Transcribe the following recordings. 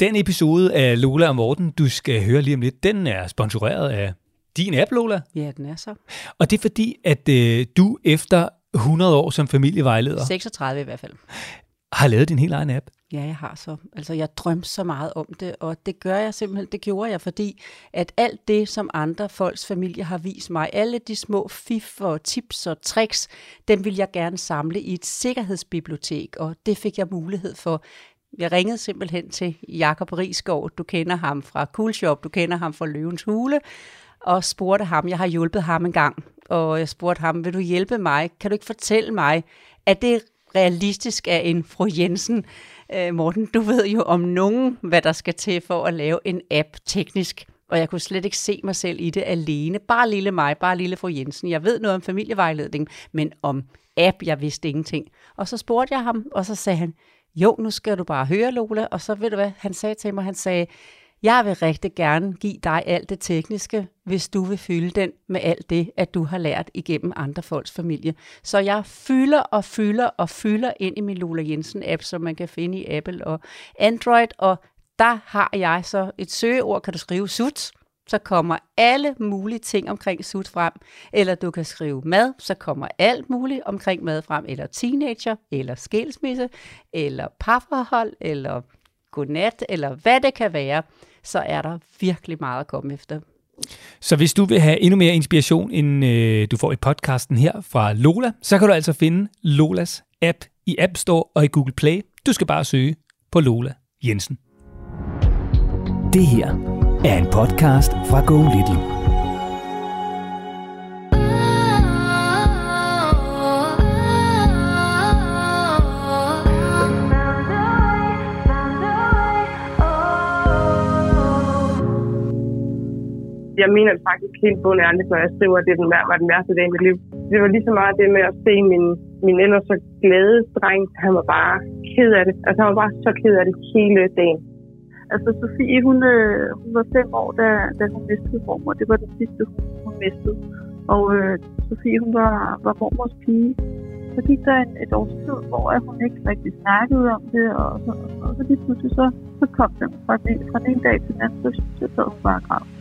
Den episode af Lola og Morten, du skal høre lige om lidt, den er sponsoreret af din app, Lola. Ja, den er så. Og det er fordi, at øh, du efter 100 år som familievejleder 36 i hvert fald. har lavet din helt egen app. Ja, jeg har så. Altså, jeg drømte så meget om det, og det gør jeg simpelthen, det gjorde jeg, fordi at alt det, som andre folks familie har vist mig, alle de små fif og tips og tricks, dem vil jeg gerne samle i et sikkerhedsbibliotek, og det fik jeg mulighed for. Jeg ringede simpelthen til Jakob Risgaard, du kender ham fra Cool Shop, du kender ham fra Løvens Hule, og spurgte ham, jeg har hjulpet ham en gang, og jeg spurgte ham, vil du hjælpe mig? Kan du ikke fortælle mig, at det realistisk af en fru Jensen? Øh, Morten, du ved jo om nogen, hvad der skal til for at lave en app teknisk. Og jeg kunne slet ikke se mig selv i det alene. Bare lille mig, bare lille fru Jensen. Jeg ved noget om familievejledning, men om app, jeg vidste ingenting. Og så spurgte jeg ham, og så sagde han, jo, nu skal du bare høre, Lola. Og så ved du hvad, han sagde til mig, han sagde, jeg vil rigtig gerne give dig alt det tekniske, hvis du vil fylde den med alt det, at du har lært igennem andre folks familie. Så jeg fylder og fylder og fylder ind i min Lola Jensen-app, som man kan finde i Apple og Android, og der har jeg så et søgeord, kan du skrive SUT, så kommer alle mulige ting omkring sut frem. Eller du kan skrive mad, så kommer alt muligt omkring mad frem. Eller teenager, eller skilsmisse, eller parforhold, eller godnat, eller hvad det kan være, så er der virkelig meget at komme efter. Så hvis du vil have endnu mere inspiration, end øh, du får i podcasten her fra Lola, så kan du altså finde Lolas app i App Store og i Google Play. Du skal bare søge på Lola Jensen. Det her er en podcast fra Go Little. jeg mener det faktisk helt bundærligt, når jeg skriver, at det den, var den værste dag i mit liv. Det var lige så meget det med at se min, min ellers så glade dreng. Han var bare ked af det. Altså han var bare så ked af det hele dagen. Altså Sofie, hun, øh, hun var fem år, da, da hun mistede mormor. Det var det sidste, hun, hun mistede. Og øh, Sofie, hun var, var mormors pige. Så gik der en, et års tid, hvor hun ikke rigtig snakkede om det, og og, og så lige pludselig så, så kom den fra den, fra den ene dag til den anden, så, så sad hun bare grav.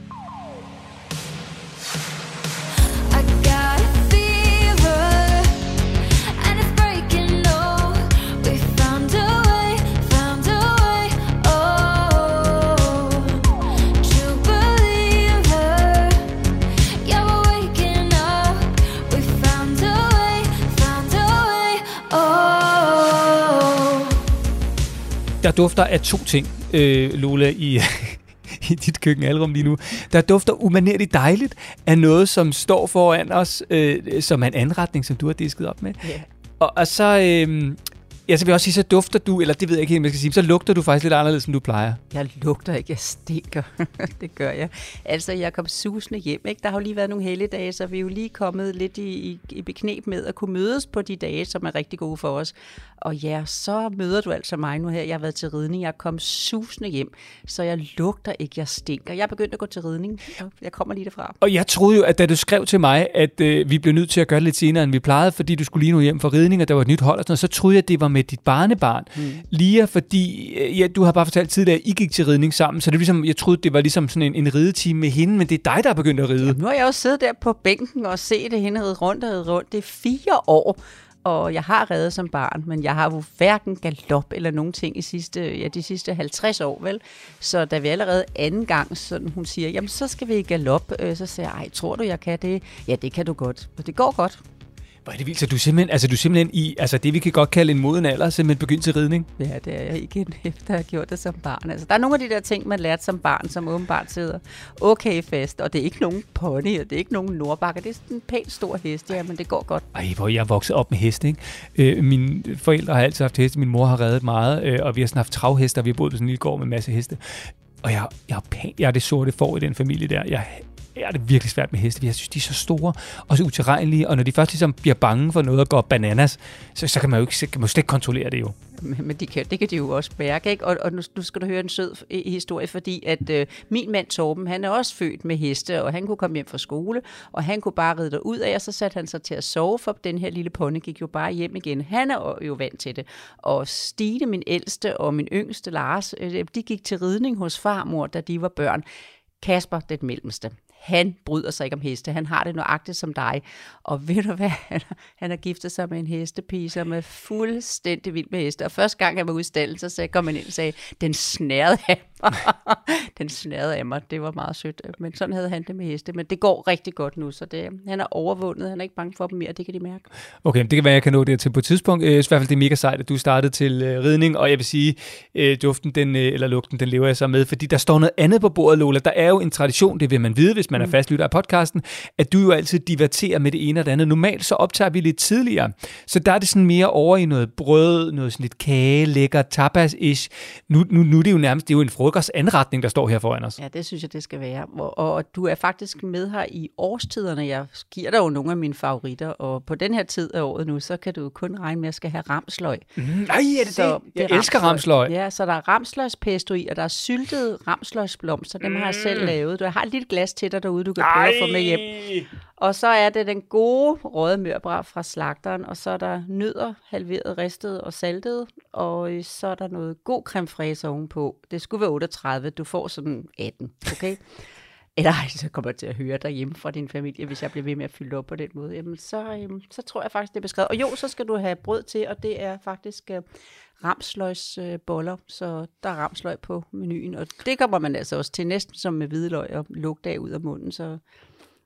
Der dufter af to ting, øh, Lola, i, i dit køkkenalrum lige nu. Der dufter umanerligt dejligt af noget, som står foran os, øh, som er en anretning, som du har disket op med. Ja. Og, og så, øh, ja, så vil jeg også sige, så dufter du, eller det ved jeg ikke helt, jeg skal sige, så lugter du faktisk lidt anderledes, end du plejer. Jeg lugter ikke, jeg stinker. det gør jeg. Altså, jeg kom susende hjem. Ikke? Der har jo lige været nogle helligdage, så vi er jo lige kommet lidt i, i, i beknep med at kunne mødes på de dage, som er rigtig gode for os. Og ja, så møder du altså mig nu her. Jeg har været til ridning. Jeg kom susende hjem, så jeg lugter ikke, jeg stinker. Jeg er begyndt at gå til ridning, og jeg kommer lige derfra. Og jeg troede jo, at da du skrev til mig, at øh, vi blev nødt til at gøre det lidt senere, end vi plejede, fordi du skulle lige nu hjem for ridning, og der var et nyt hold og sådan noget, så troede jeg, at det var med dit barnebarn. Mm. Lige fordi, øh, ja, du har bare fortalt tidligere, at I gik til ridning sammen, så det var ligesom, jeg troede, det var ligesom sådan en, en ridetime med hende, men det er dig, der er begyndt at ride. Nu har jeg også siddet der på bænken og set det hende ride rundt og ride rundt. Det er fire år, og jeg har reddet som barn, men jeg har jo hverken galop eller nogen ting i sidste, ja, de sidste 50 år, vel? Så da vi allerede anden gang, sådan hun siger, jamen så skal vi i galop, øh, så siger jeg, ej, tror du, jeg kan det? Ja, det kan du godt. Og det går godt. Hvor er det vildt, så du er simpelthen, altså, du er simpelthen i altså, det, vi kan godt kalde en moden alder, simpelthen begyndt til ridning? Ja, det er jeg ikke efter at have gjort det som barn. Altså, der er nogle af de der ting, man lærte som barn, som åbenbart sidder okay fast, og det er ikke nogen pony, og det er ikke nogen nordbakker. Det er sådan en pænt stor hest, ja, men det går godt. Ej, hvor jeg er vokset op med hest, ikke? Øh, mine forældre har altid haft heste, min mor har reddet meget, øh, og vi har sådan haft travhester, vi har boet på sådan en lille gård med en masse heste. Og jeg, jeg, er jeg er det sorte får i den familie der. Jeg er det virkelig svært med heste. Jeg synes, de er så store og så utilregnelige, og når de først ligesom bliver bange for noget og går bananas, så, så kan man jo ikke, så kan man jo slet ikke kontrollere det jo. Men de kan, det kan de jo også mærke, ikke? Og, og nu, nu skal du høre en sød øh, historie, fordi at øh, min mand Torben, han er også født med heste, og han kunne komme hjem fra skole, og han kunne bare ride ud af, og så satte han sig til at sove, for den her lille pony gik jo bare hjem igen. Han er jo vant til det. Og Stine, min ældste, og min yngste Lars, øh, de gik til ridning hos farmor, da de var børn. Kasper, det mellemste han bryder sig ikke om heste. Han har det nøjagtigt som dig. Og ved du hvad? Han, han har giftet sig med en hestepige, som er fuldstændig vild med heste. Og første gang han var ude i stallen, så kom han ind og sagde, den snærede af. den snærede af mig. Det var meget sødt. Men sådan havde han det med heste. Men det går rigtig godt nu, så det, han er overvundet. Han er ikke bange for dem mere, det kan de mærke. Okay, det kan være, jeg kan nå det til på et tidspunkt. Jeg synes i hvert fald, det er mega sejt, at du startede til øh, ridning, og jeg vil sige, øh, duften den, øh, eller lugten, den lever jeg så med, fordi der står noget andet på bordet, Lola. Der er jo en tradition, det vil man vide, hvis man mm. er fastlytter af podcasten, at du jo altid diverterer med det ene og det andet. Normalt så optager vi lidt tidligere, så der er det sådan mere over i noget brød, noget sådan lidt kage, lækker tapas-ish. Nu, nu, nu er det jo nærmest, det er jo en frokostanretning, der står her foran os. Ja, det synes jeg, det skal være. Og, og du er faktisk med her i årstiderne. Jeg giver dig jo nogle af mine favoritter, og på den her tid af året nu, så kan du kun regne med, at jeg skal have ramsløg. Mm, ej, er det så det? Jeg det elsker ramsløg. Ja, så der er ramsløgspesto i, og der er syltede ramsløgsblomster. Dem mm. har jeg selv mm. lavet. Du har et lille glas til dig derude, du kan prøve at få med hjem. Og så er det den gode røde mørbra fra slagteren, og så er der nødder, halveret, ristet og saltet, og øh, så er der noget god creme fraise ovenpå. Det skulle være 38, du får sådan 18, okay? Eller ej, så kommer jeg til at høre dig hjemme fra din familie, hvis jeg bliver ved med at fylde op på den måde. Jamen, så, øhm, så tror jeg faktisk, det er beskrevet. Og jo, så skal du have brød til, og det er faktisk øh, ramsløgsboller, øh, så der er ramsløg på menuen. Og det kommer man altså også til næsten som med hvidløg og lugte ud af munden, så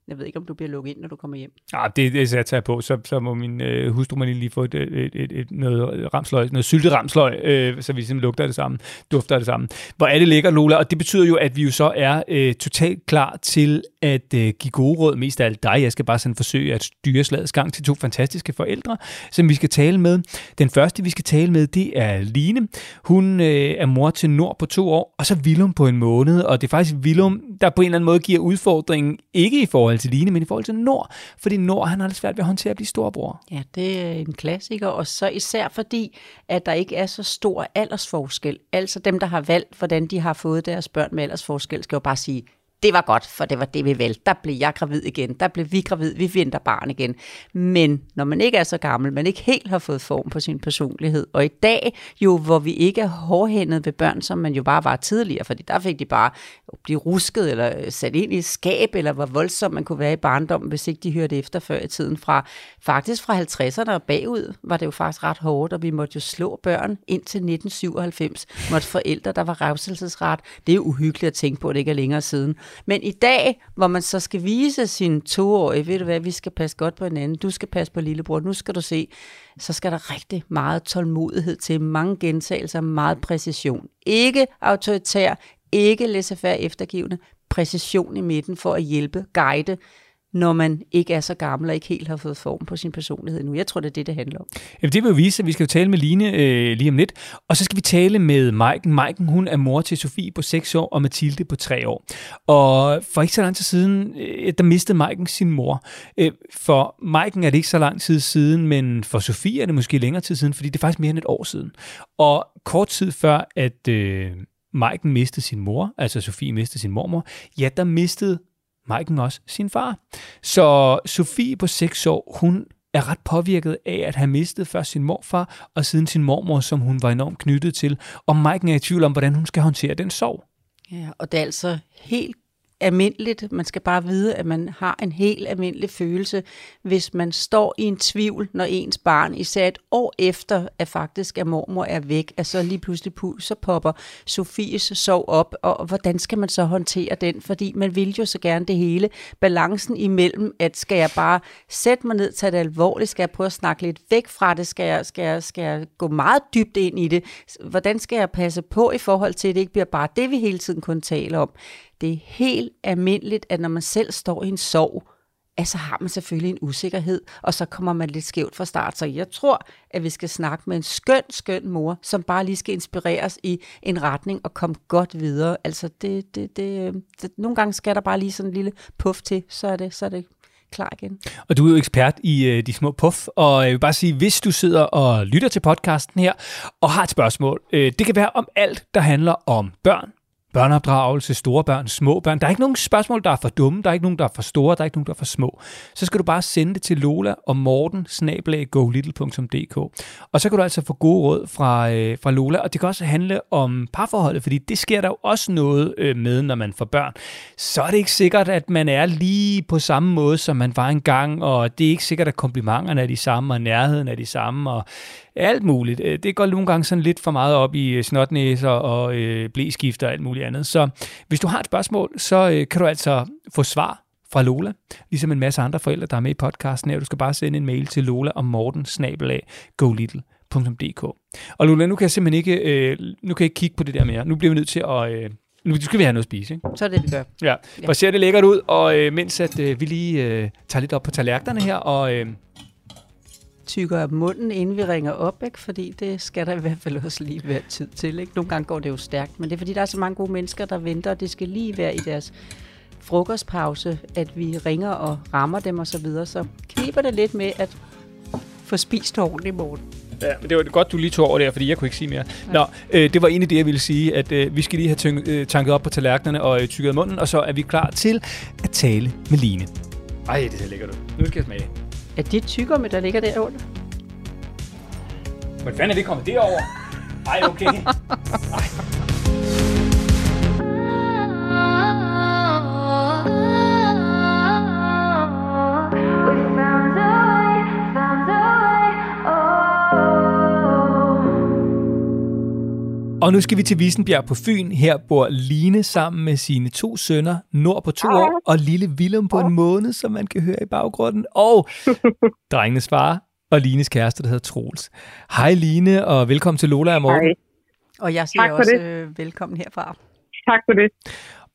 jeg ved ikke, om du bliver lukket ind, når du kommer hjem. Ah, det, det jeg på. Så, så må min øh, hustru mig lige få et, et, et, et, noget ramsløg, noget syltet ramsløg, øh, så vi simpelthen lugter det samme, dufter det samme. Hvor er det lækkert, Lola, og det betyder jo, at vi jo så er øh, totalt klar til at øh, give gode råd, mest af alt dig. Jeg skal bare sådan forsøge at styre slagets gang til to fantastiske forældre, som vi skal tale med. Den første, vi skal tale med, det er Line. Hun øh, er mor til Nord på to år, og så Willum på en måned, og det er faktisk Willum, der på en eller anden måde giver udfordringen, ikke i forhold Altså til Line, men i forhold til Nord. Fordi Nord, han har det svært ved at håndtere at blive storbror. Ja, det er en klassiker, og så især fordi, at der ikke er så stor aldersforskel. Altså dem, der har valgt, hvordan de har fået deres børn med aldersforskel, skal jo bare sige, det var godt, for det var det, vi valgte. Der blev jeg gravid igen, der blev vi gravid, vi venter barn igen. Men når man ikke er så gammel, man ikke helt har fået form på sin personlighed, og i dag jo, hvor vi ikke er hårdhændet ved børn, som man jo bare var tidligere, fordi der fik de bare blive rusket eller øh, sat ind i et skab, eller hvor voldsom man kunne være i barndommen, hvis ikke de hørte efter før i tiden. Fra, faktisk fra 50'erne og bagud var det jo faktisk ret hårdt, og vi måtte jo slå børn indtil 1997. Måtte forældre, der var revselsesret. Det er jo uhyggeligt at tænke på, at det ikke er længere siden. Men i dag, hvor man så skal vise sin toårige, ved du hvad, vi skal passe godt på hinanden, du skal passe på lillebror, nu skal du se, så skal der rigtig meget tålmodighed til, mange gentagelser, meget præcision. Ikke autoritær, ikke laissez-faire eftergivende, præcision i midten for at hjælpe, guide, når man ikke er så gammel og ikke helt har fået form på sin personlighed nu. Jeg tror, det er det, det handler om. Jamen, det vil jo vise, at vi skal jo tale med Line øh, lige om lidt. Og så skal vi tale med Maiken. Maiken, hun er mor til Sofie på 6 år og Mathilde på 3 år. Og for ikke så lang tid siden, øh, der mistede Maiken sin mor. Øh, for Maiken er det ikke så lang tid siden, men for Sofie er det måske længere tid siden, fordi det er faktisk mere end et år siden. Og kort tid før, at... Øh, Maiken mistede sin mor, altså Sofie mistede sin mormor, ja, der mistede Maiken også sin far. Så Sofie på 6 år, hun er ret påvirket af at have mistet først sin morfar, og siden sin mormor, som hun var enormt knyttet til. Og Maiken er i tvivl om, hvordan hun skal håndtere den sorg. Ja, og det er altså helt almindeligt. Man skal bare vide, at man har en helt almindelig følelse, hvis man står i en tvivl, når ens barn, især et år efter, at faktisk at mormor er væk, at så lige pludselig så popper Sofies sov op, og hvordan skal man så håndtere den? Fordi man vil jo så gerne det hele. Balancen imellem, at skal jeg bare sætte mig ned, tage det alvorligt, skal jeg prøve at snakke lidt væk fra det, skal jeg, skal jeg, skal jeg gå meget dybt ind i det, hvordan skal jeg passe på i forhold til, at det ikke bliver bare det, vi hele tiden kun taler om. Det er helt almindeligt, at når man selv står i en sorg, at så har man selvfølgelig en usikkerhed, og så kommer man lidt skævt fra start. Så jeg tror, at vi skal snakke med en skøn, skøn mor, som bare lige skal inspireres i en retning og komme godt videre. Altså, det, det, det, øh, det, nogle gange skal der bare lige sådan en lille puff til, så er det, så er det klar igen. Og du er jo ekspert i øh, de små puff, og jeg vil bare sige, hvis du sidder og lytter til podcasten her, og har et spørgsmål, øh, det kan være om alt, der handler om børn, børneopdragelse, store børn, små børn. Der er ikke nogen spørgsmål, der er for dumme, der er ikke nogen, der er for store, der er ikke nogen, der er for små. Så skal du bare sende det til Lola og Morten, snabelaggolittle.dk. Og så kan du altså få gode råd fra, øh, fra Lola, og det kan også handle om parforholdet, fordi det sker der jo også noget øh, med, når man får børn. Så er det ikke sikkert, at man er lige på samme måde, som man var engang, og det er ikke sikkert, at komplimenterne er de samme, og nærheden er de samme, og alt muligt. Øh, det går nogle gange sådan lidt for meget op i øh, snotnæser og øh, blæskifter og alt muligt andet. Så hvis du har et spørgsmål, så øh, kan du altså få svar fra Lola, ligesom en masse andre forældre, der er med i podcasten her. Du skal bare sende en mail til Lola og Morten, snabelag, golittle.dk. Og Lola, nu kan jeg simpelthen ikke, øh, nu kan jeg ikke kigge på det der mere. Nu bliver vi nødt til at... Øh, nu skal vi have noget at spise, ikke? Så er det, vi gør. Ja, ja. hvor ser det lækkert ud, og øh, mens at øh, vi lige øh, tager lidt op på tallerkenerne her, og øh, tykker munden, inden vi ringer op, ikke? fordi det skal der i hvert fald også lige være tid til. Ikke? Nogle gange går det jo stærkt, men det er fordi, der er så mange gode mennesker, der venter, og det skal lige være i deres frokostpause, at vi ringer og rammer dem osv. Så, videre. så kniber det lidt med at få spist ordentligt i morgen. Ja, men det var godt, du lige tog over der, fordi jeg kunne ikke sige mere. Ja. Nå, øh, det var egentlig det, jeg ville sige, at øh, vi skal lige have tyng, øh, tanket op på tallerkenerne og øh, tykket munden, og så er vi klar til at tale med Line. Ej, det ser lækkert ud. Nu skal jeg smage. Er det tyggegummi, der ligger derunder? Hvordan fanden er vi kommet derover? Ej, okay. Ej. Og nu skal vi til Visenbjerg på Fyn. Her bor Line sammen med sine to sønner, Nord på to år, og lille Willem på en måned, som man kan høre i baggrunden. Og drengenes far og Lines kæreste, der hedder Troels. Hej Line, og velkommen til Lola og Morten. Hej. Og jeg siger også det. Øh, velkommen herfra. Tak for det.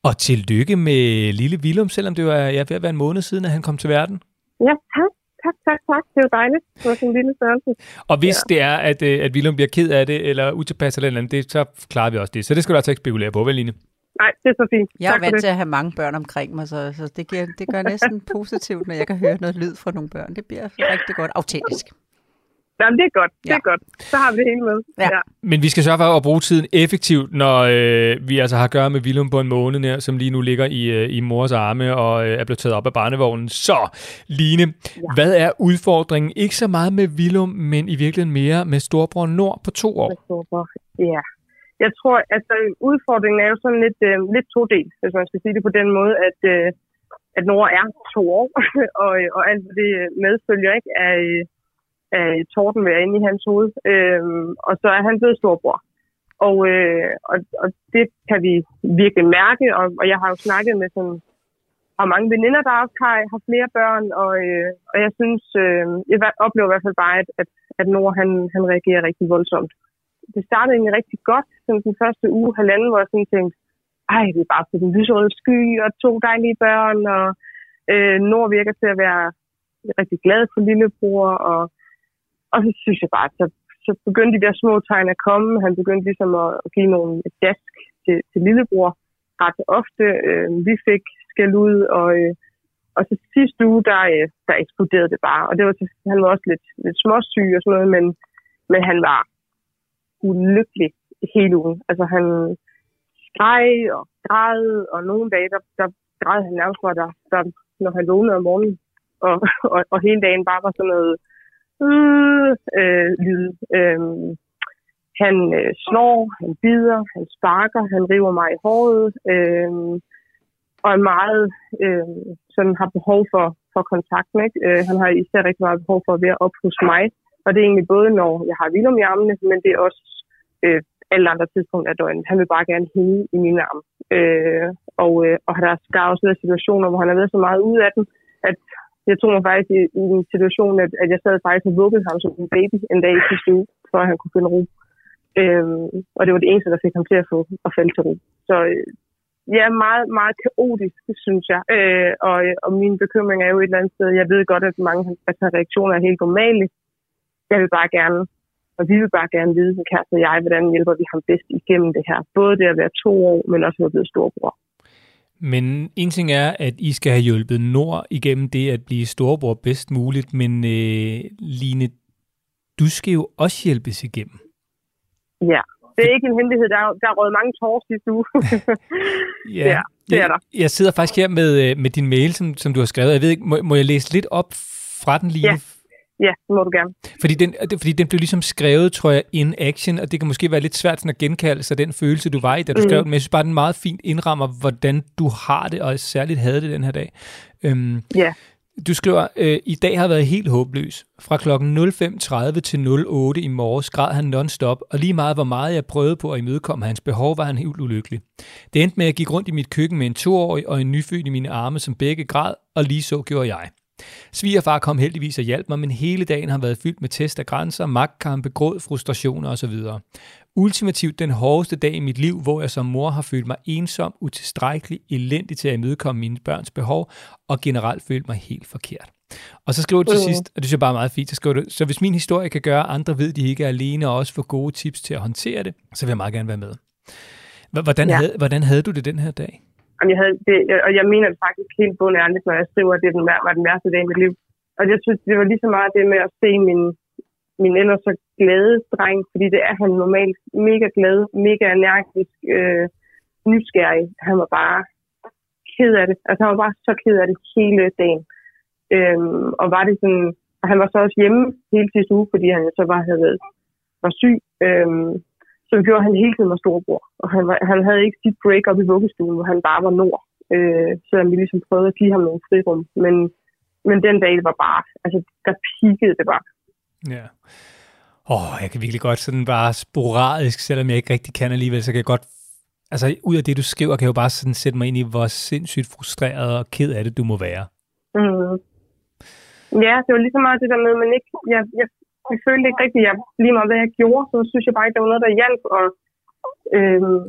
Og tillykke med lille Willem, selvom det var jeg ved at være en måned siden, at han kom til verden. Ja, tak tak, tak, tak. Det er jo dejligt. Var sådan en lille størrelse. Og hvis ja. det er, at, øh, at Willem bliver ked af det, eller utilpas eller andet, det, så klarer vi også det. Så det skal du altså ikke spekulere på, vel, Line? Nej, det er så fint. Jeg er vant til at have mange børn omkring mig, så, så det, giver, det gør næsten positivt, når jeg kan høre noget lyd fra nogle børn. Det bliver rigtig godt autentisk. Jamen, det er godt. Det ja. er godt. Så har vi det hele med. Ja. ja. Men vi skal sørge for at bruge tiden effektivt, når øh, vi altså har at gøre med Willem på en måned, her, som lige nu ligger i, øh, i mors arme og øh, er blevet taget op af barnevognen. Så, Line, ja. hvad er udfordringen? Ikke så meget med Willem, men i virkeligheden mere med storbror Nord på to år. Storbror, ja. Jeg tror, at altså, udfordringen er jo sådan lidt, øh, lidt to del, hvis man skal sige det på den måde, at, øh, at Nord er to år, og, og alt det medfølger ikke af, af tordenvejr inde i hans hoved. Øh, og så er han blevet storbror. Og, øh, og, og det kan vi virkelig mærke, og, og jeg har jo snakket med sådan, har mange veninder, der også har, har flere børn, og, øh, og jeg synes, øh, jeg oplever i hvert fald bare, at, at, at Nord han, han reagerer rigtig voldsomt. Det startede egentlig rigtig godt, som den første uge, halvanden, hvor jeg sådan tænkte, ej, det er bare på den lyserøde sky, og to dejlige børn, og øh, Nord virker til at være rigtig glad for lillebror, og og så synes jeg bare, så, så begyndte de der små tegn at komme. Han begyndte ligesom at, at give nogle dask til, til lillebror ret ofte. Øh, vi fik skæld ud, og, øh, og så sidste uge, der, øh, der eksploderede det bare. Og det var, han var også lidt, lidt småsyg og sådan noget, men, men han var ulykkelig hele ugen. Altså han skreg og græd, og nogle dage, der, der græd han nærmest, der, der, når han vågnede om morgenen. Og, og, og hele dagen bare var sådan noget øh, lyde. lyd. Øh, han øh, slår, han bider, han sparker, han river mig i håret. Øh, og er meget øh, sådan har behov for, for kontakten. Ikke? Øh, han har især rigtig meget behov for at være op hos mig. Og det er egentlig både, når jeg har Willem i armene, men det er også øh, alle andre tidspunkter af døgnet. Han vil bare gerne hænge i mine arme. Øh, og, øh, og der er også været situationer, hvor han har været så meget ude af den, at jeg tog mig faktisk i, i en situation, at, at jeg sad faktisk og vuggede ham som en baby en dag i sidste uge, for at han kunne finde ro. Øhm, og det var det eneste, der fik ham til at få at falde til ro. Så øh, ja, meget, meget kaotisk, synes jeg. Øh, og, og min bekymring er jo et eller andet sted, jeg ved godt, at mange af reaktioner er helt normale. Jeg vil bare gerne, og vi vil bare gerne vide, som kæreste og jeg, hvordan hjælper vi ham bedst igennem det her. Både det at være to år, men også at være blevet storbror. Men en ting er, at I skal have hjulpet Nord igennem det at blive storebror bedst muligt, men øh, Line, du skal jo også hjælpes igennem. Ja, det er ikke en hemmelighed. Der er, der er røget mange tårer sidste uge. ja, ja, det er der. Jeg, jeg sidder faktisk her med, øh, med din mail, som, som du har skrevet. Jeg ved ikke, må, må jeg læse lidt op fra den lige? Ja. Ja, det må du gerne. Fordi den, fordi den blev ligesom skrevet, tror jeg, in action, og det kan måske være lidt svært sådan at genkalde sig den følelse, du var i, da du mm. skrev den, men jeg synes bare, den meget fint indrammer, hvordan du har det, og særligt havde det den her dag. Øhm, ja. Du skriver, øh, i dag har været helt håbløs. Fra klokken 05.30 til 08 i morges græd han non-stop, og lige meget hvor meget jeg prøvede på at imødekomme hans behov, var han helt ulykkelig. Det endte med, at jeg gik rundt i mit køkken med en toårig og en nyfødt i mine arme, som begge græd, og lige så gjorde jeg. Svigerfar kom heldigvis og hjalp mig, men hele dagen har været fyldt med test af grænser, magtkampe, gråd, frustrationer osv. Ultimativt den hårdeste dag i mit liv, hvor jeg som mor har følt mig ensom, utilstrækkelig, elendig til at imødekomme mine børns behov, og generelt følt mig helt forkert. Og så skriver du til mm. sidst, og det synes jeg bare er meget fint, så skriver du, så hvis min historie kan gøre, andre ved, de ikke er alene, og også få gode tips til at håndtere det, så vil jeg meget gerne være med. Hvordan, ja. havde, hvordan havde du det den her dag? Jamen, jeg havde det, og jeg mener det faktisk helt bundærligt, når jeg skriver, at det var den værste dag i mit liv. Og jeg synes, det var lige så meget det med at se min, min ellers så glade dreng, fordi det er han normalt mega glad, mega energisk, øh, nysgerrig. Han var bare ked af det. Altså han var bare så ked af det hele dagen. Øhm, og var det sådan, og han var så også hjemme hele sidste uge, fordi han så bare havde været, var syg. Øhm, så gjorde han hele tiden med storebror. Og han, var, han havde ikke sit break op i vuggestuen, hvor han bare var nord. Øh, selvom vi ligesom prøvede at give ham nogle frirum. Men, men den dag var bare, altså der pikkede det bare. Ja. Åh, oh, jeg kan virkelig godt sådan bare sporadisk, selvom jeg ikke rigtig kan alligevel, så kan jeg godt, altså ud af det, du skriver, kan jeg jo bare sådan sætte mig ind i, hvor sindssygt frustreret og ked af det, du må være. Mm. Ja, det var lige så meget det der med, men ikke, jeg, jeg jeg følte ikke rigtigt, jeg, lige meget hvad jeg gjorde, så synes jeg bare ikke, der var noget, der hjalp. Og, øhm,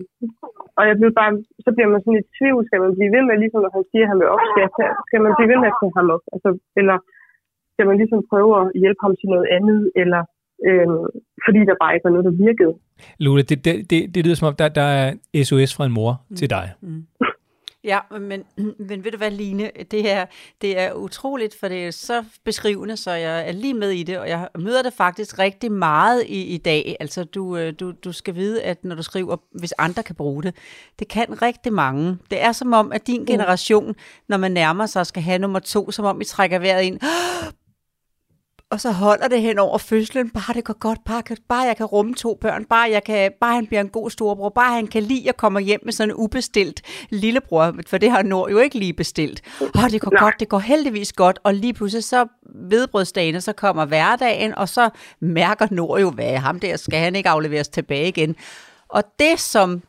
og jeg blev bare, så bliver man sådan i tvivl, skal man blive ved med, ligesom når han siger, at han vil op, skal, skal man blive ved med at tage ham op? Altså, eller skal man ligesom prøve at hjælpe ham til noget andet, eller øhm, fordi der bare ikke var noget, der virkede. Lule, det, det, det, det lyder som om, der, der er SOS fra en mor mm. til dig. Mm. Ja, men, men ved du hvad, Line, det er, det er utroligt, for det er så beskrivende, så jeg er lige med i det, og jeg møder det faktisk rigtig meget i, i dag. Altså, du, øh, du, du skal vide, at når du skriver, hvis andre kan bruge det, det kan rigtig mange. Det er som om, at din generation, når man nærmer sig skal have nummer to, som om I trækker vejret ind, og så holder det hen over fødslen. Bare det går godt, bare, bare jeg kan rumme to børn, bare, jeg kan, bare han bliver en god storebror, bare han kan lide at komme hjem med sådan en ubestilt lillebror, for det har Nord jo ikke lige bestilt. Og det går Nej. godt, det går heldigvis godt, og lige pludselig så vedbrødsdagene, så kommer hverdagen, og så mærker Nord jo, hvad ham der skal han ikke afleveres tilbage igen. Og det, som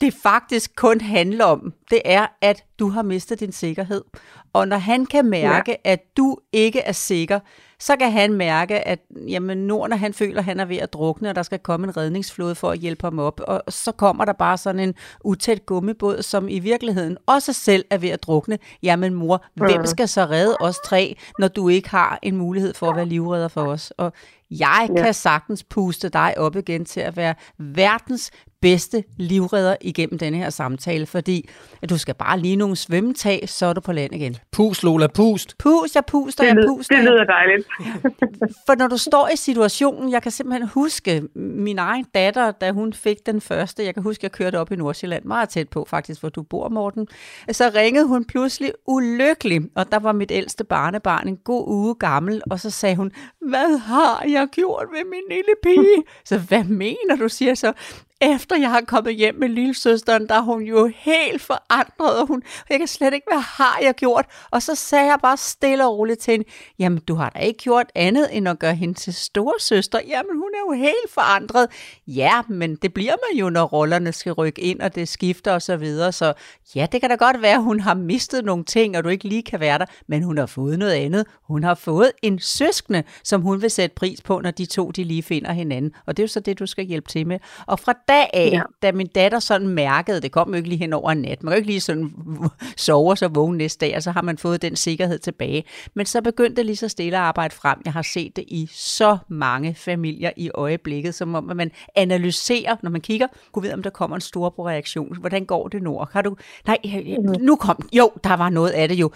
det faktisk kun handler om, det er, at du har mistet din sikkerhed. Og når han kan mærke, ja. at du ikke er sikker, så kan han mærke, at jamen, når han føler, at han er ved at drukne, og der skal komme en redningsflåde for at hjælpe ham op, og så kommer der bare sådan en utæt gummibåd, som i virkeligheden også selv er ved at drukne. Jamen mor, hvem skal så redde os tre, når du ikke har en mulighed for at være livredder for os? Og jeg kan sagtens puste dig op igen til at være verdens bedste livredder igennem denne her samtale, fordi at du skal bare lige nogle svømmetag, så er du på land igen. Pust, Lola, pust. Pust, jeg puster, det jeg puster. Det lyder dejligt. For når du står i situationen, jeg kan simpelthen huske min egen datter, da hun fik den første, jeg kan huske, jeg kørte op i Nordsjælland, meget tæt på faktisk, hvor du bor, Morten, så ringede hun pludselig ulykkelig, og der var mit ældste barnebarn en god uge gammel, og så sagde hun, hvad har jeg gjort med min lille pige? Så hvad mener du, siger så, efter jeg har kommet hjem med lille søsteren, der er hun jo helt forandret, og hun, jeg kan slet ikke, hvad har jeg gjort? Og så sagde jeg bare stille og roligt til hende, jamen du har da ikke gjort andet, end at gøre hende til storesøster. Jamen hun er jo helt forandret. Ja, men det bliver man jo, når rollerne skal rykke ind, og det skifter og så videre. Så ja, det kan da godt være, at hun har mistet nogle ting, og du ikke lige kan være der, men hun har fået noget andet. Hun har fået en søskende, som hun vil sætte pris på, når de to de lige finder hinanden. Og det er jo så det, du skal hjælpe til med. Og fra dag af, ja. da min datter sådan mærkede, det kom jo ikke lige hen over en nat, man kan jo ikke lige sådan sove og så vågne næste dag, og så har man fået den sikkerhed tilbage. Men så begyndte det lige så stille at arbejde frem. Jeg har set det i så mange familier i øjeblikket, som om man analyserer, når man kigger, kunne vide, om der kommer en stor reaktion. Hvordan går det, Nord? Har du... Nej, nu kom... Jo, der var noget af det jo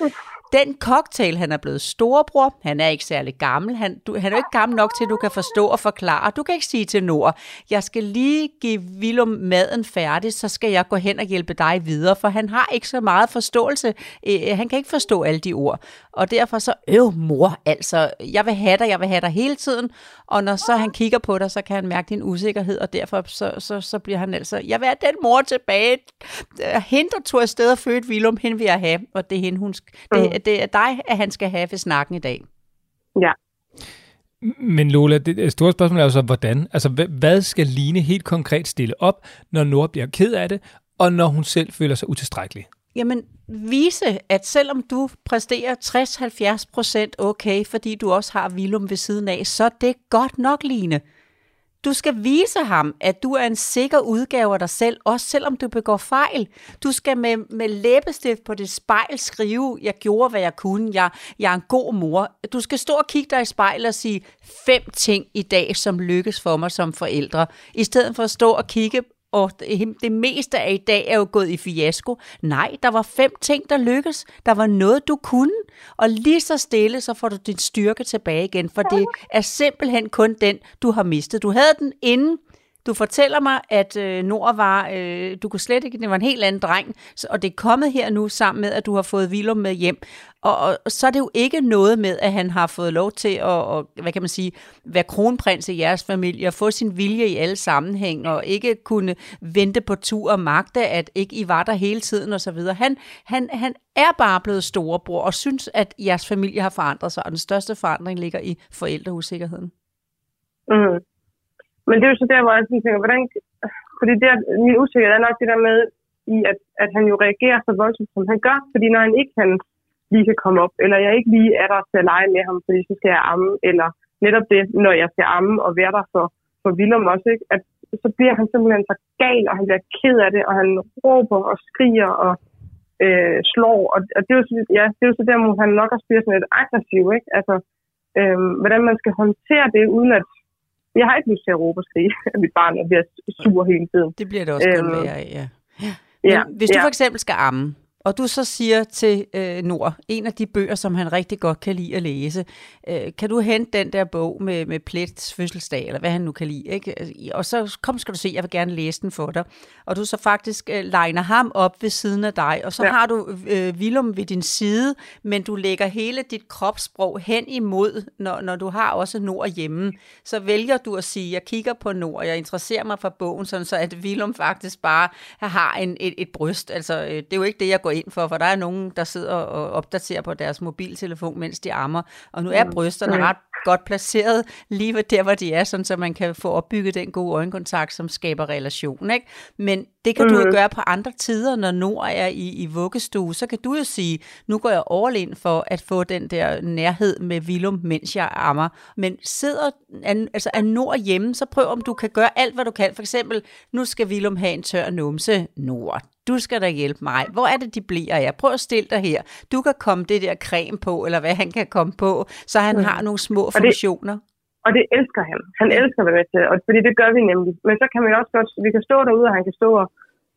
den cocktail, han er blevet storebror, han er ikke særlig gammel, han, du, han er ikke gammel nok til, at du kan forstå og forklare. Du kan ikke sige til Nord, jeg skal lige give Willum maden færdig, så skal jeg gå hen og hjælpe dig videre, for han har ikke så meget forståelse. Øh, han kan ikke forstå alle de ord. Og derfor så, øv mor, altså, jeg vil have dig, jeg vil have dig hele tiden. Og når så han kigger på dig, så kan han mærke din usikkerhed, og derfor så, så, så bliver han altså, jeg vil have den mor tilbage. Hende, der tog afsted og fødte Willum, hende vil jeg have, og det er hende, hun, det, mm. det er dig, at han skal have ved snakken i dag. Ja. Men Lola, det store spørgsmål er jo så, hvordan? Altså, hvad skal Line helt konkret stille op, når Nora bliver ked af det, og når hun selv føler sig utilstrækkelig? Jamen, vise, at selvom du præsterer 60-70% okay, fordi du også har Vilum ved siden af, så det er godt nok, Line. Du skal vise ham, at du er en sikker udgave af dig selv, også selvom du begår fejl. Du skal med, med læbestift på det spejl skrive, jeg gjorde, hvad jeg kunne, jeg, jeg er en god mor. Du skal stå og kigge dig i spejlet og sige fem ting i dag, som lykkes for mig som forældre, i stedet for at stå og kigge og det, meste af i dag er jo gået i fiasko. Nej, der var fem ting, der lykkes. Der var noget, du kunne. Og lige så stille, så får du din styrke tilbage igen, for det er simpelthen kun den, du har mistet. Du havde den inden, du fortæller mig, at øh, Nord var, øh, du kunne slet ikke, det var en helt anden dreng, og det er kommet her nu sammen med, at du har fået Willum med hjem. Og, og, og så er det jo ikke noget med, at han har fået lov til at, og, hvad kan man sige, være kronprins i jeres familie, og få sin vilje i alle sammenhæng, og ikke kunne vente på tur og magte, at ikke I var der hele tiden osv. Han, han, han er bare blevet storebror, og synes, at jeres familie har forandret sig, og den største forandring ligger i forældreusikkerheden. Mm. Men det er jo så der, hvor jeg tænker, hvordan... Fordi det, min usikkerhed er nok det der med, i at, at han jo reagerer så voldsomt, som han gør. Fordi når han ikke kan lige kan komme op, eller jeg ikke lige er der til at lege med ham, fordi så skal jeg amme, eller netop det, når jeg skal amme og være der for, for Willem også, ikke? at så bliver han simpelthen så gal, og han bliver ked af det, og han råber og skriger og øh, slår. Og, og det, er jo, ja, det er jo så der, hvor han nok også bliver sådan lidt aggressiv. Ikke? Altså, øh, hvordan man skal håndtere det, uden at jeg har ikke lyst til at råbe og skrige, at mit barn er bliver sur hele tiden. Det bliver det også øhm, kun værre, ja. ja. Men ja, hvis du ja. for eksempel skal amme, og du så siger til øh, Nord, en af de bøger, som han rigtig godt kan lide at læse, øh, kan du hente den der bog med, med Plets fødselsdag, eller hvad han nu kan lide, ikke? og så kom skal du se, jeg vil gerne læse den for dig. Og du så faktisk øh, legner ham op ved siden af dig, og så ja. har du øh, Willum ved din side, men du lægger hele dit kropssprog hen imod, når, når du har også Nord hjemme. Så vælger du at sige, jeg kigger på Nord, jeg interesserer mig for bogen, sådan så at Willum faktisk bare har en, et, et bryst. Altså, øh, det er jo ikke det, jeg går ind for, for der er nogen, der sidder og opdaterer på deres mobiltelefon, mens de ammer. Og nu er mm. brysterne ret godt placeret lige ved der, hvor de er, sådan så man kan få opbygget den gode øjenkontakt, som skaber relation. Ikke? Men det kan mm. du jo gøre på andre tider, når Nord er i, i vuggestue. Så kan du jo sige, nu går jeg all in for at få den der nærhed med Willum, mens jeg ammer. Men sidder altså er Nord hjemme, så prøv om du kan gøre alt, hvad du kan. For eksempel, nu skal Willum have en tør numse. Nord, du skal da hjælpe mig. Hvor er det, de bliver jeg? Prøv at stille dig her. Du kan komme det der creme på, eller hvad han kan komme på, så han mm. har nogle små og funktioner. Det, og det elsker han. Han elsker at være med til, og fordi det gør vi nemlig. Men så kan jo også godt, vi kan stå derude, og han kan stå og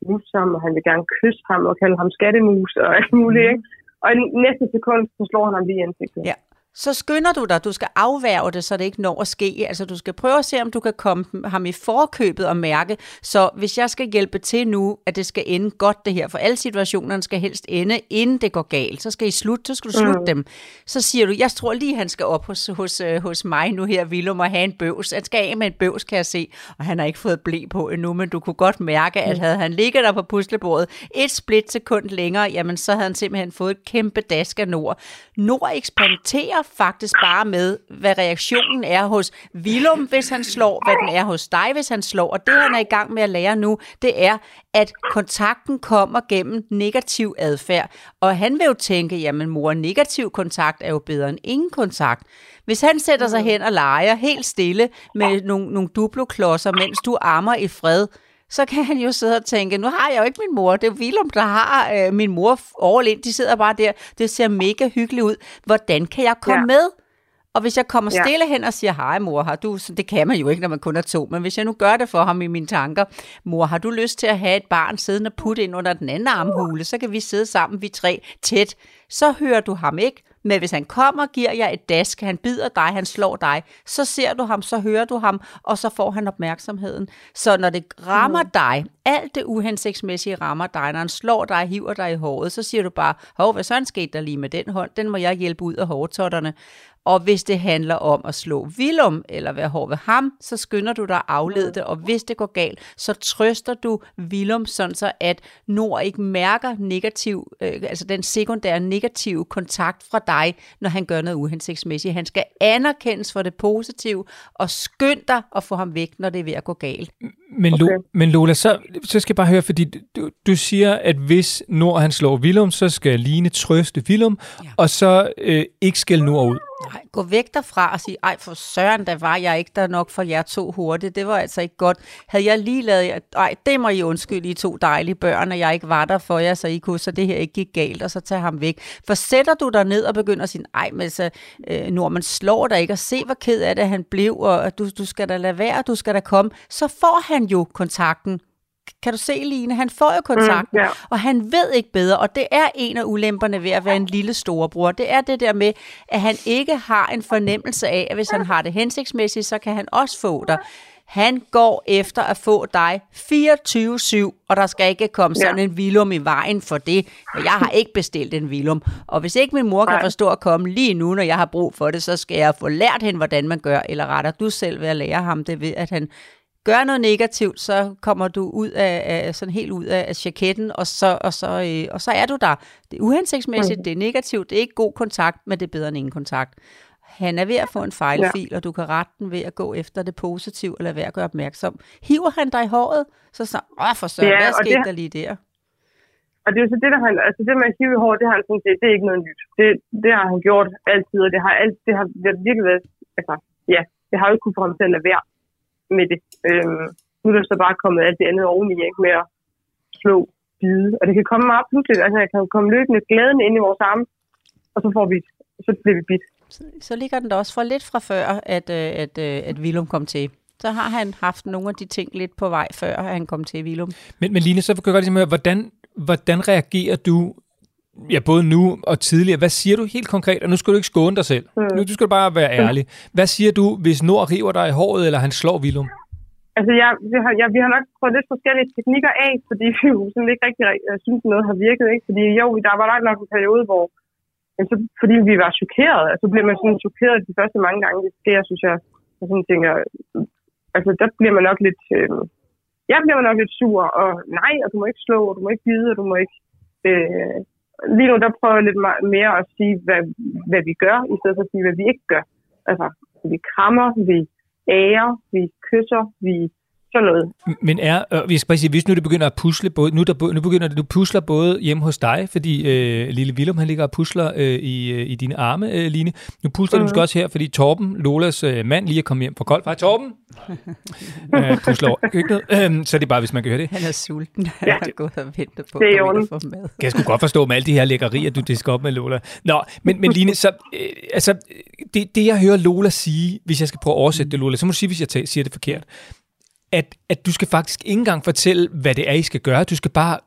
mus ham, og han vil gerne kysse ham, og kalde ham skattemus og alt muligt. Mm. Ikke? Og i næste sekund, så slår han ham lige i ansigtet. Ja. Så skynder du dig, du skal afværge det, så det ikke når at ske. Altså du skal prøve at se, om du kan komme ham i forkøbet og mærke, så hvis jeg skal hjælpe til nu, at det skal ende godt det her, for alle situationerne skal helst ende, inden det går galt, så skal I slutte, så skal du slutte mm. dem. Så siger du, jeg tror lige, han skal op hos, hos, øh, hos mig nu her, Willum, og have en bøvs. Han skal af med en bøvs, kan jeg se, og han har ikke fået blæ på endnu, men du kunne godt mærke, at havde han ligget der på puslebordet et split sekund længere, jamen så havde han simpelthen fået et kæmpe dask af Nord. Nord eksperimenterer faktisk bare med, hvad reaktionen er hos Willum, hvis han slår, hvad den er hos dig, hvis han slår. Og det, han er i gang med at lære nu, det er, at kontakten kommer gennem negativ adfærd. Og han vil jo tænke, jamen mor, negativ kontakt er jo bedre end ingen kontakt. Hvis han sætter sig hen og leger helt stille med nogle, nogle duploklodser, mens du ammer i fred, så kan han jo sidde og tænke, nu har jeg jo ikke min mor, det er Willum, der har øh, min mor overlænt, de sidder bare der, det ser mega hyggeligt ud, hvordan kan jeg komme ja. med? Og hvis jeg kommer stille ja. hen og siger, hej mor, har du, så det kan man jo ikke, når man kun er to, men hvis jeg nu gør det for ham i mine tanker, mor, har du lyst til at have et barn siddende og putte ind under den anden armhule, så kan vi sidde sammen, vi tre, tæt, så hører du ham ikke, men hvis han kommer, giver jeg et dask, han bider dig, han slår dig, så ser du ham, så hører du ham, og så får han opmærksomheden. Så når det rammer mm. dig, alt det uhensigtsmæssige rammer dig, når han slår dig, hiver dig i håret, så siger du bare, hov, hvad sådan skete der lige med den hånd, den må jeg hjælpe ud af hårtotterne. Og hvis det handler om at slå Vilum eller være hård ved ham, så skynder du dig at aflede det, og hvis det går galt, så trøster du Vilum, sådan så at Nord ikke mærker negativ, øh, altså den sekundære negative kontakt fra dig, når han gør noget uhensigtsmæssigt. Han skal anerkendes for det positive, og skynd dig at få ham væk, når det er ved at gå galt. Men, okay. Lo, men Lola, så, så skal jeg bare høre, fordi du, du siger, at hvis Nord han slår Vilum, så skal Line trøste Vilum, ja. og så øh, ikke skælde Nord ud. Nej, gå væk derfra og sige, ej for søren, der var jeg ikke der nok for jer to hurtigt. Det var altså ikke godt. Havde jeg lige lavet jer, ej, det må I undskylde, I to dejlige børn, at jeg ikke var der for jer, så I kunne, så det her ikke gik galt, og så tage ham væk. For sætter du dig ned og begynder at sige, ej, men så, øh, Norman slår dig ikke, og se, hvor ked af det han blev, og du, du skal da lade være, du skal da komme, så får han jo kontakten kan du se, Line? Han får jo kontakten, mm, ja. og han ved ikke bedre, og det er en af ulemperne ved at være en lille storebror. Det er det der med, at han ikke har en fornemmelse af, at hvis han har det hensigtsmæssigt, så kan han også få dig. Han går efter at få dig 24-7, og der skal ikke komme sådan ja. en vilum i vejen for det. For jeg har ikke bestilt en vilum. Og hvis ikke min mor kan forstå at komme lige nu, når jeg har brug for det, så skal jeg få lært hende, hvordan man gør. Eller retter du selv ved at lære ham det ved, at han gør noget negativt, så kommer du ud af, af sådan helt ud af, af jaketten, og så, og, så, øh, og så er du der. Det er uhensigtsmæssigt, mm. det er negativt, det er ikke god kontakt, men det er bedre end ingen kontakt. Han er ved at få en fejlfil, ja. og du kan rette den ved at gå efter det positive, eller ved at gøre opmærksom. Hiver han dig i håret, så så, åh for så, ja, hvad skete det, der lige der? Og det er jo så det, der han, altså det med at hive i håret, det har han sådan set, det er ikke noget nyt. Det, det har han gjort altid, og det har, alt, det har virkelig været, altså, ja, det har jo ikke kunnet få ham til at lade være med det. Øhm, nu er der så bare kommet alt det andet oveni, ikke, med at slå, bide. Og det kan komme meget pludseligt. Altså, jeg kan komme løbende glæden ind i vores arme, og så får vi så bliver vi bit. Så, så ligger den da også for lidt fra før, at, øh, at, øh, at Willum kom til. Så har han haft nogle af de ting lidt på vej, før han kom til Willum. Men, men Line, så kan jeg godt ligesom høre, hvordan, hvordan reagerer du ja, både nu og tidligere. Hvad siger du helt konkret? Og nu skal du ikke skåne dig selv. Mm. Nu du skal du bare være ærlig. Hvad siger du, hvis Nord river dig i håret, eller han slår Willum? Altså, jeg, vi, har, jeg, vi har nok prøvet lidt forskellige teknikker af, fordi vi jo sådan ikke rigtig jeg synes, noget har virket. Ikke? Fordi jo, der var nok en periode, hvor jamen, så, fordi vi var chokeret, altså bliver man sådan chokeret de første mange gange, det sker, synes jeg. Jeg sådan tænker, altså der bliver man nok lidt, øh, jeg bliver nok lidt sur, og nej, og du må ikke slå, og du må ikke bide, og du må ikke, øh, lige nu der prøver jeg lidt mere at sige, hvad, hvad vi gør, i stedet for at sige, hvad vi ikke gør. Altså, vi krammer, vi ærer, vi kysser, vi sådan noget. Men er, øh, vi skal bare sige, hvis nu det begynder at pusle, både, nu, der, nu begynder det, du pusler både hjemme hos dig, fordi øh, lille Willem, han ligger og pusler øh, i, øh, i dine arme, øh, Line. Nu pusler mm. du måske også her, fordi Torben, Lolas øh, mand, lige er kommet hjem fra golf. Hej Torben! øh, pusler over køkkenet. Øh, så er det bare, hvis man kan høre det. Han er sulten. Han ja. har gået og ventet på det er at få mad. Kan jeg sgu godt forstå med alle de her lækkerier, du disker op med Lola. Nå, men, men Line, så, øh, altså, det, det jeg hører Lola sige, hvis jeg skal prøve at oversætte det, Lola, så må du sige, hvis jeg tager, siger det forkert at, at du skal faktisk ikke engang fortælle, hvad det er, I skal gøre. Du skal bare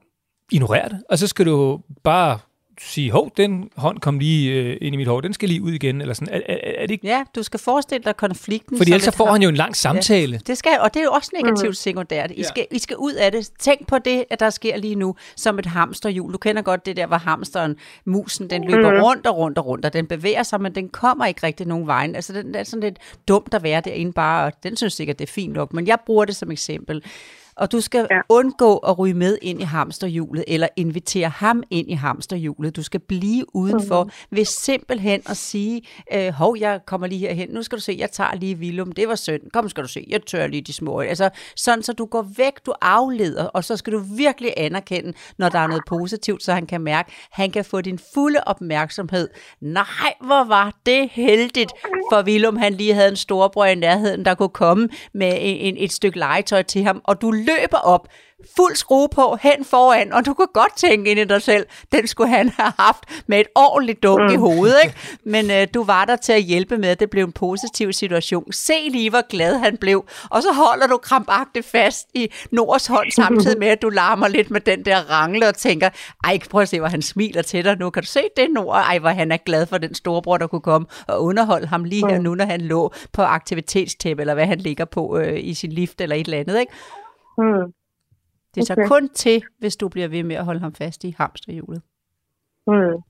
ignorere det, og så skal du bare sige, hov, den hånd kom lige øh, ind i mit hår, den skal lige ud igen, eller sådan. Er, er, er det ikke? Ja, du skal forestille dig konflikten. Fordi ellers så får han jo en lang samtale. Ja, det skal, og det er jo også negativt sekundært. I Ja. skal, I skal ud af det. Tænk på det, at der sker lige nu, som et hamsterhjul. Du kender godt det der, hvor hamsteren, musen, den løber Mhm. rundt og rundt og rundt, og den bevæger sig, men den kommer ikke rigtig nogen vejen. Altså, den er sådan lidt dumt at være derinde bare, og den synes sikkert, det er fint nok, men jeg bruger det som eksempel. Og du skal ja. Undgå at ryge med ind i hamsterhjulet, eller invitere ham ind i hamsterhjulet. Du skal blive udenfor mm. ved simpelthen at sige, øh, hov, jeg kommer lige herhen, nu skal du se, jeg tager lige Vilum, det var synd, kom skal du se, jeg tør lige de små. Altså, sådan så du går væk, du afleder, og så skal du virkelig anerkende, når der er noget positivt, så han kan mærke, han kan få din fulde opmærksomhed. Nej, hvor var det heldigt for Vilum, han lige havde en storbror i nærheden, der kunne komme med en, et stykke legetøj til ham, og du løber op, fuld skrue på, hen foran, og du kan godt tænke ind i dig selv, den skulle han have haft med et ordentligt dunk mm. i hovedet, ikke? Men øh, du var der til at hjælpe med, at det blev en positiv situation. Se lige, hvor glad han blev, og så holder du krampagtigt fast i Nords hånd, samtidig med, at du larmer lidt med den der rangle og tænker, ej, prøv at se, hvor han smiler til dig nu. Kan du se det, Nord? Ej, hvor han er glad for den storebror, der kunne komme og underholde ham lige her nu, når han lå på aktivitetstæppe, eller hvad han ligger på øh, i sin lift eller et eller andet, ikke? Mm. Det tager Okay. kun til, hvis du bliver ved med at holde ham fast i hamsterhjulet. Mm.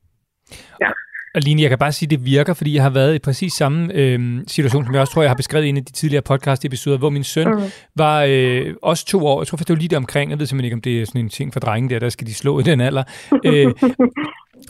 Og Line, jeg kan bare sige, at det virker, fordi jeg har været i præcis samme øh, situation, som jeg også tror, jeg har beskrevet i en af de tidligere podcast-episoder, hvor min søn mm. var øh, også to år. Jeg tror faktisk, det var lige der omkring. Jeg ved simpelthen ikke, om det er sådan en ting for drenge der, der skal de slå i den alder. Øh,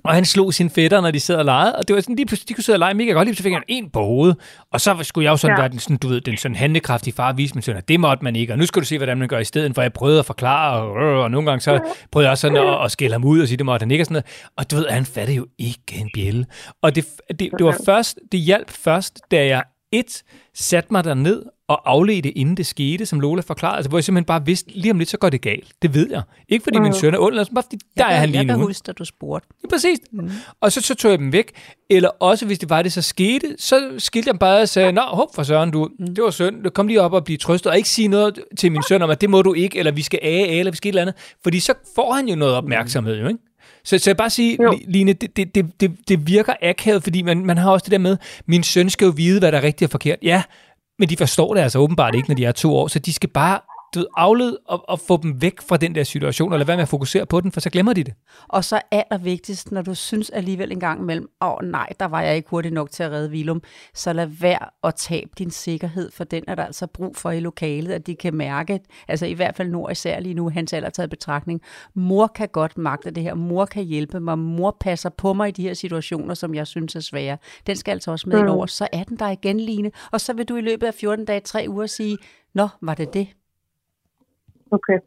og han slog sine fætter, når de sad og legede, og det var sådan lige pludselig, de kunne sidde og lege mega godt, lige så fik han en på hovedet, og så skulle jeg jo sådan ja. Være den, sådan, du ved, den sådan handlekraftige far og vise min søn, at det måtte man ikke, og nu skal du se, hvordan man gør i stedet, for jeg prøvede at forklare, og, og, og nogle gange så prøvede jeg også sådan at, at skælde ham ud og sige, det måtte han ikke, og sådan noget. og du ved, han fattede jo ikke en bjælle. Og det, det, det var først, det hjalp først, da jeg et, satte mig derned og afledte, inden det skete, som Lola forklarede, altså, hvor jeg simpelthen bare vidste, lige om lidt, så går det galt. Det ved jeg. Ikke fordi mm. min søn er ond, altså, bare fordi, der jeg, er han lige jeg nu. kan huske, at du spurgte. Ja, præcis. Mm. Og så, så tog jeg dem væk. Eller også, hvis det var det, så skete, så skilte jeg bare og sagde, Nå, hop for søren, du, mm. det var synd. Kom lige op og blive trøstet, og ikke sige noget til min søn om, at det må du ikke, eller vi skal af, eller vi skal et eller andet. Fordi så får han jo noget opmærksomhed, jo, ikke? Så, så jeg bare sige, Jo. Li- Line, det, det, det, det, det virker akavet, fordi man, man har også det der med, min søn skal jo vide, hvad der er rigtigt og forkert. Ja, men de forstår det altså åbenbart ikke, når de er to år, så de skal bare du ved, aflede og, og få dem væk fra den der situation, eller være med at fokusere på den, for så glemmer de det. Og så allervigtigst, når du synes alligevel en gang imellem, åh oh, nej, der var jeg ikke hurtig nok til at redde Vilum, så lad være at tabe din sikkerhed, for den er der altså brug for i lokalet, at de kan mærke, altså i hvert fald Nord især lige nu, hans alder taget i betragtning, mor kan godt magte det her, mor kan hjælpe mig, mor passer på mig i de her situationer, som jeg synes er svære. Den skal altså også med mm. over, så er den der igen, Line, og så vil du i løbet af 14 dage, 3 uger sige, nå, var det det? Okay.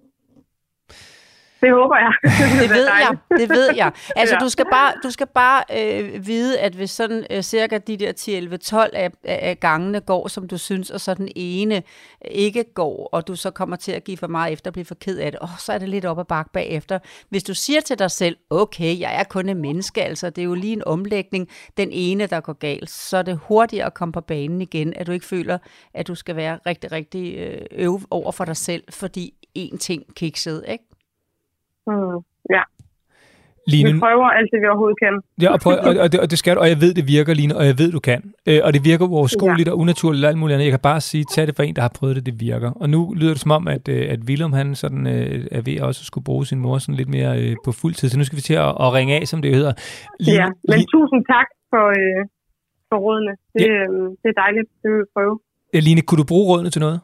Det håber jeg. Det ved jeg, det ved jeg. Altså, Ja. du skal bare, du skal bare øh, vide, at hvis sådan øh, cirka de der 10, 11, 12 af, af gangene går, som du synes, og så den ene ikke går, og du så kommer til at give for meget efter og blive for ked af det, oh, så er det lidt op ad bakke bagefter. Hvis du siger til dig selv, okay, jeg er kun en menneske, altså det er jo lige en omlægning, den ene, der går galt, så er det hurtigere at komme på banen igen, at du ikke føler, at du skal være rigtig, rigtig øh, øv over for dig selv, fordi én ting kiksede, ikke? Mm. Ja, vi Line, prøver alt det, vi overhovedet kan. Ja, og, prøv, og, og, det, og det skal du, og jeg ved, det virker, Line, og jeg ved, du kan. Øh, og det virker uoverskueligt ja. og unaturligt og alt muligt andet. Jeg kan bare sige, tag det for en, der har prøvet det, det virker. Og nu lyder det som om, at, øh, at Willem, han sådan, øh, er ved også at skulle bruge sin mor sådan lidt mere øh, på fuld tid. Så nu skal vi til at, at ringe af, som det hedder. Line, Ja, men tusind tak for, øh, for rådene. Det, Ja. øh, det er dejligt, det vil vi prøve. Ja, Line, kunne du bruge rådene til noget?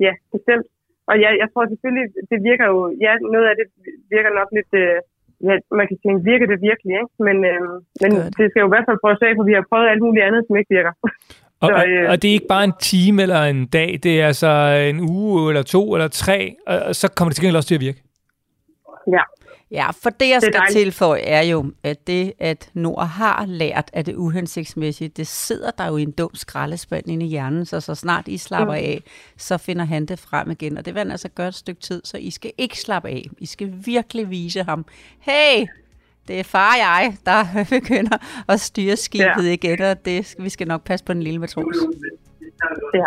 Ja, bestemt. Og jeg, jeg tror selvfølgelig, det virker jo, ja, noget af det virker nok lidt, øh, ja, man kan tænke, virker det virkelig, ikke? Men, øh, men det. det skal jo i hvert fald prøves af, for vi har prøvet alt muligt andet, som ikke virker. Og, Så, og, øh, og det er ikke bare en time eller en dag, det er altså en uge eller to eller tre, og, og så kommer det til gengæld også til at virke. Ja, Ja, for det, jeg Det skal tilføje, er jo, at det, at Nord har lært af det uhensigtsmæssige, det sidder der jo i en dum skraldespand inde i hjernen, så så snart I slapper Mm. af, så finder han det frem igen. Og det vil han altså gøre et stykke tid, så I skal ikke slappe af. I skal virkelig vise ham, hey, det er far og jeg, der begynder at styre skibet Ja. igen, og det, vi skal nok passe på den lille matros. ja.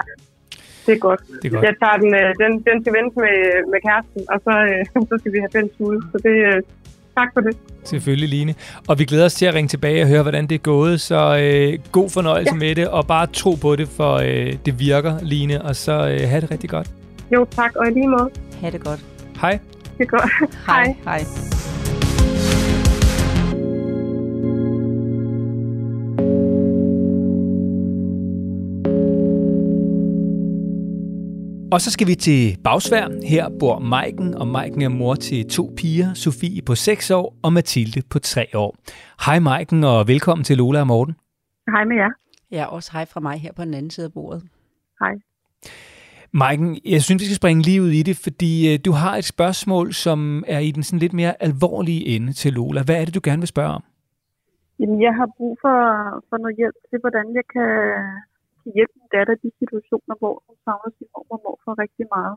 Det er godt. Det er godt. Jeg tager den, øh, den, den skal vente med, med kæresten, og så, øh, så skal vi have fælles ude. Så det, øh, Tak for det. Selvfølgelig, Line. Og vi glæder os til at ringe tilbage og høre, hvordan det er gået. Så øh, god fornøjelse ja. med det, og bare tro på det, for øh, det virker, Line. Og så øh, have det rigtig godt. Jo, tak. Og i lige måde. Ha' det godt. Hej. Det er godt. Hej. Hej. Og så skal vi til Bagsvær. Her bor Maiken, og Maiken er mor til to piger, Sofie på 6 år og Mathilde på 3 år. Hej Maiken, og velkommen til Lola og Morten. Hej med jer. Ja, også hej fra mig her på den anden side af bordet. Hej. Maiken, jeg synes, vi skal springe lige ud i det, fordi øh, du har et spørgsmål, som er i den sådan lidt mere alvorlige ende til Lola. Hvad er det, du gerne vil spørge om? Jamen, jeg har brug for, for noget hjælp til, hvordan jeg kan, kan hjælpe min datter i de situationer, hvor hun savner sin mor og mor for rigtig meget,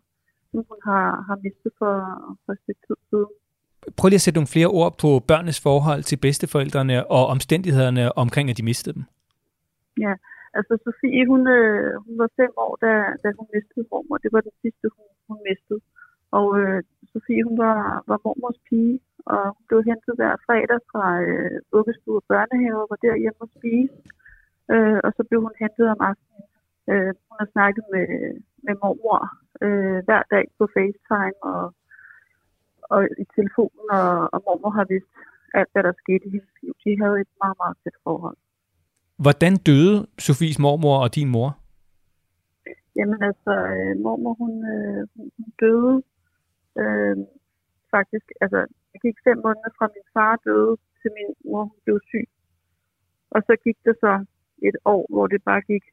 som hun har, har mistet for, for et stykke tid siden. Prøv lige at sætte nogle flere ord på børnenes forhold til bedsteforældrene og omstændighederne omkring, at de mistede dem. Ja, altså Sofie, hun, øh, hun var fem år, da, da hun mistede mormor. Det var den sidste, hun, hun mistede. Og øh, Sofie, hun var, var mormors pige, og hun blev hentet hver fredag fra øh, vuggestue og børnehave, og var der hjemme og spise. Øh, og så blev hun hentet om aftenen. Øh, hun har snakket med, med mormor øh, hver dag på FaceTime og, og i telefonen, og, og mormor har vidst alt, hvad der skete i hendes liv. De havde et meget, meget tæt forhold. Hvordan døde Sofies mormor og din mor? Jamen altså, øh, mormor hun, øh, hun, døde øh, faktisk, altså jeg gik fem måneder fra min far døde til min mor hun blev syg. Og så gik det så et år, hvor det bare gik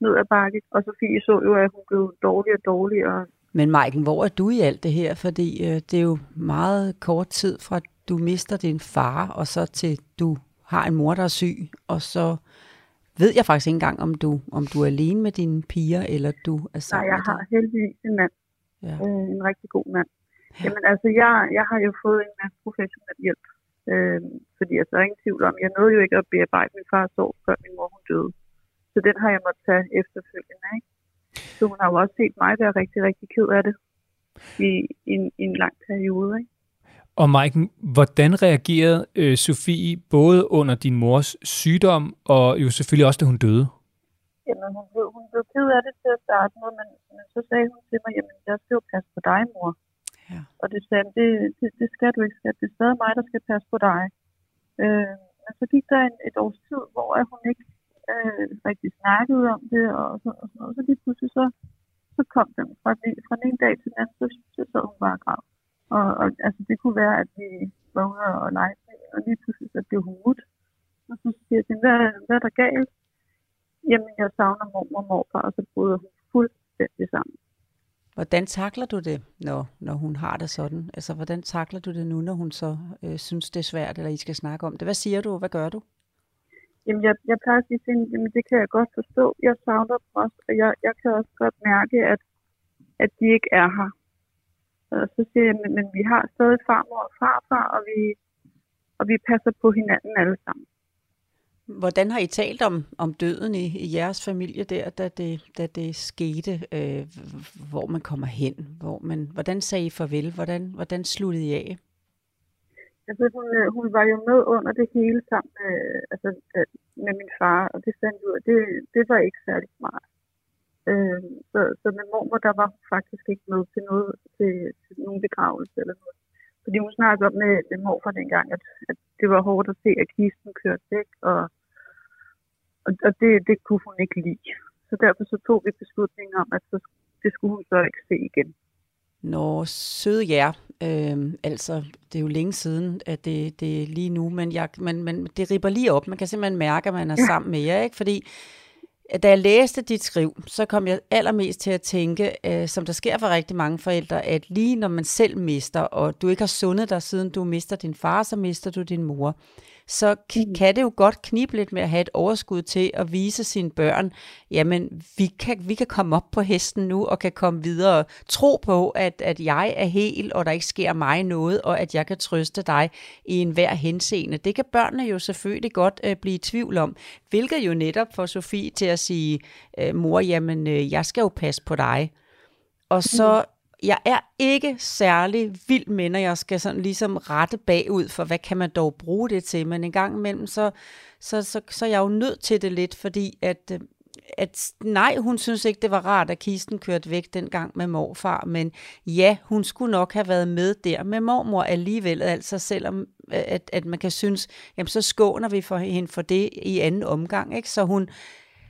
ned ad bakke, og Sofie så jo, at hun blev dårligere og dårligere. Men Maiken, hvor er du i alt det her? Fordi øh, det er jo meget kort tid fra, du mister din far, og så til du har en mor, der er syg, og så ved jeg faktisk ikke engang, om du, om du er alene med dine piger, eller du er Nej, sammen jeg med har heldigvis en mand. Ja. Øh, en rigtig god mand. Jamen altså, jeg, jeg har jo fået en masse professionel hjælp. Øh, fordi altså, der er ingen tvivl om, jeg nåede jo ikke at bearbejde min fars år, før min mor hun døde. Så den har jeg måttet tage efterfølgende. Ikke? Så hun har jo også set mig være rigtig, rigtig ked af det i, i, en, i en lang periode. Ikke? Og Maiken, hvordan reagerede øh, Sofie både under din mors sygdom, og jo selvfølgelig også, da hun døde? Jamen, hun blev, hun blev ked af det til at starte med, men, men så sagde hun til mig, jamen, jeg skal jo passe på dig, mor. Ja. Og det sagde det, det, det skal du ikke, skat. Det er stadig mig, der skal passe på dig. Øh, men så gik der en, et års tid, hvor hun ikke øh, rigtig snakkede om det, og så, og sådan noget. Så lige pludselig så, så kom den fra, fra den ene dag til den anden, så, så sad hun bare grav. Og, og altså, det kunne være, at vi var ude og lege og lige pludselig så blev hun ud. Og så siger jeg hvad, hvad er der galt? Jamen, jeg savner mormor og morfar, og så bryder hun fuldstændig sammen. Hvordan takler du det, når, når hun har det sådan? Altså, hvordan takler du det nu, når hun så øh, synes, det er svært, eller I skal snakke om det? Hvad siger du, og hvad gør du? Jamen, jeg, jeg plejer at sige til hende, jamen, det kan jeg godt forstå. Jeg savner dem også, og jeg, jeg kan også godt mærke, at, at de ikke er her. Og så siger jeg, men, men vi har stadig farmor og farfar, og vi, og vi passer på hinanden alle sammen. Hvordan har I talt om, om døden i, i jeres familie der, da det, da det skete, øh, hvor man kommer hen? Hvor man, hvordan sagde I farvel? Hvordan, hvordan sluttede I af? Altså, hun, øh, hun var jo med under det hele sammen med, øh, altså, øh, med min far, og det fandt ud af, det, det var ikke særlig smart. Øh, så, så med mormor, der var hun faktisk ikke med til noget, til, til nogen begravelse eller noget. Fordi hun snakkede om med, med morfar dengang, at, at det var hårdt at se, at kisten kørte væk, og, og, og det, det kunne hun ikke lide. Så derfor så tog vi beslutningen om, at så, det skulle hun så ikke se igen. Nå, søde jer. Øhm, altså, det er jo længe siden, at det, det er lige nu, men, jeg, men, men det ripper lige op. Man kan simpelthen mærke, at man er ja. sammen med jer, ikke? Fordi da jeg læste dit skriv, så kom jeg allermest til at tænke, øh, som der sker for rigtig mange forældre, at lige når man selv mister, og du ikke har sundet dig, siden du mister din far, så mister du din mor så k- kan det jo godt knibe lidt med at have et overskud til at vise sine børn, jamen vi kan, vi kan komme op på hesten nu og kan komme videre. Tro på, at, at jeg er hel, og der ikke sker mig noget, og at jeg kan trøste dig i enhver henseende. Det kan børnene jo selvfølgelig godt øh, blive i tvivl om, hvilket jo netop får Sofie til at sige, øh, mor, jamen øh, jeg skal jo passe på dig. Og så jeg er ikke særlig vild med, når jeg skal sådan ligesom rette bagud for, hvad kan man dog bruge det til, men en gang imellem, så, så, så, så er jeg jo nødt til det lidt, fordi at, øh, at nej, hun synes ikke, det var rart, at kisten kørte væk dengang med morfar, men ja, hun skulle nok have været med der med mormor alligevel, altså selvom øh, at, at man kan synes, jamen så skåner vi for hende for det i anden omgang, ikke? så hun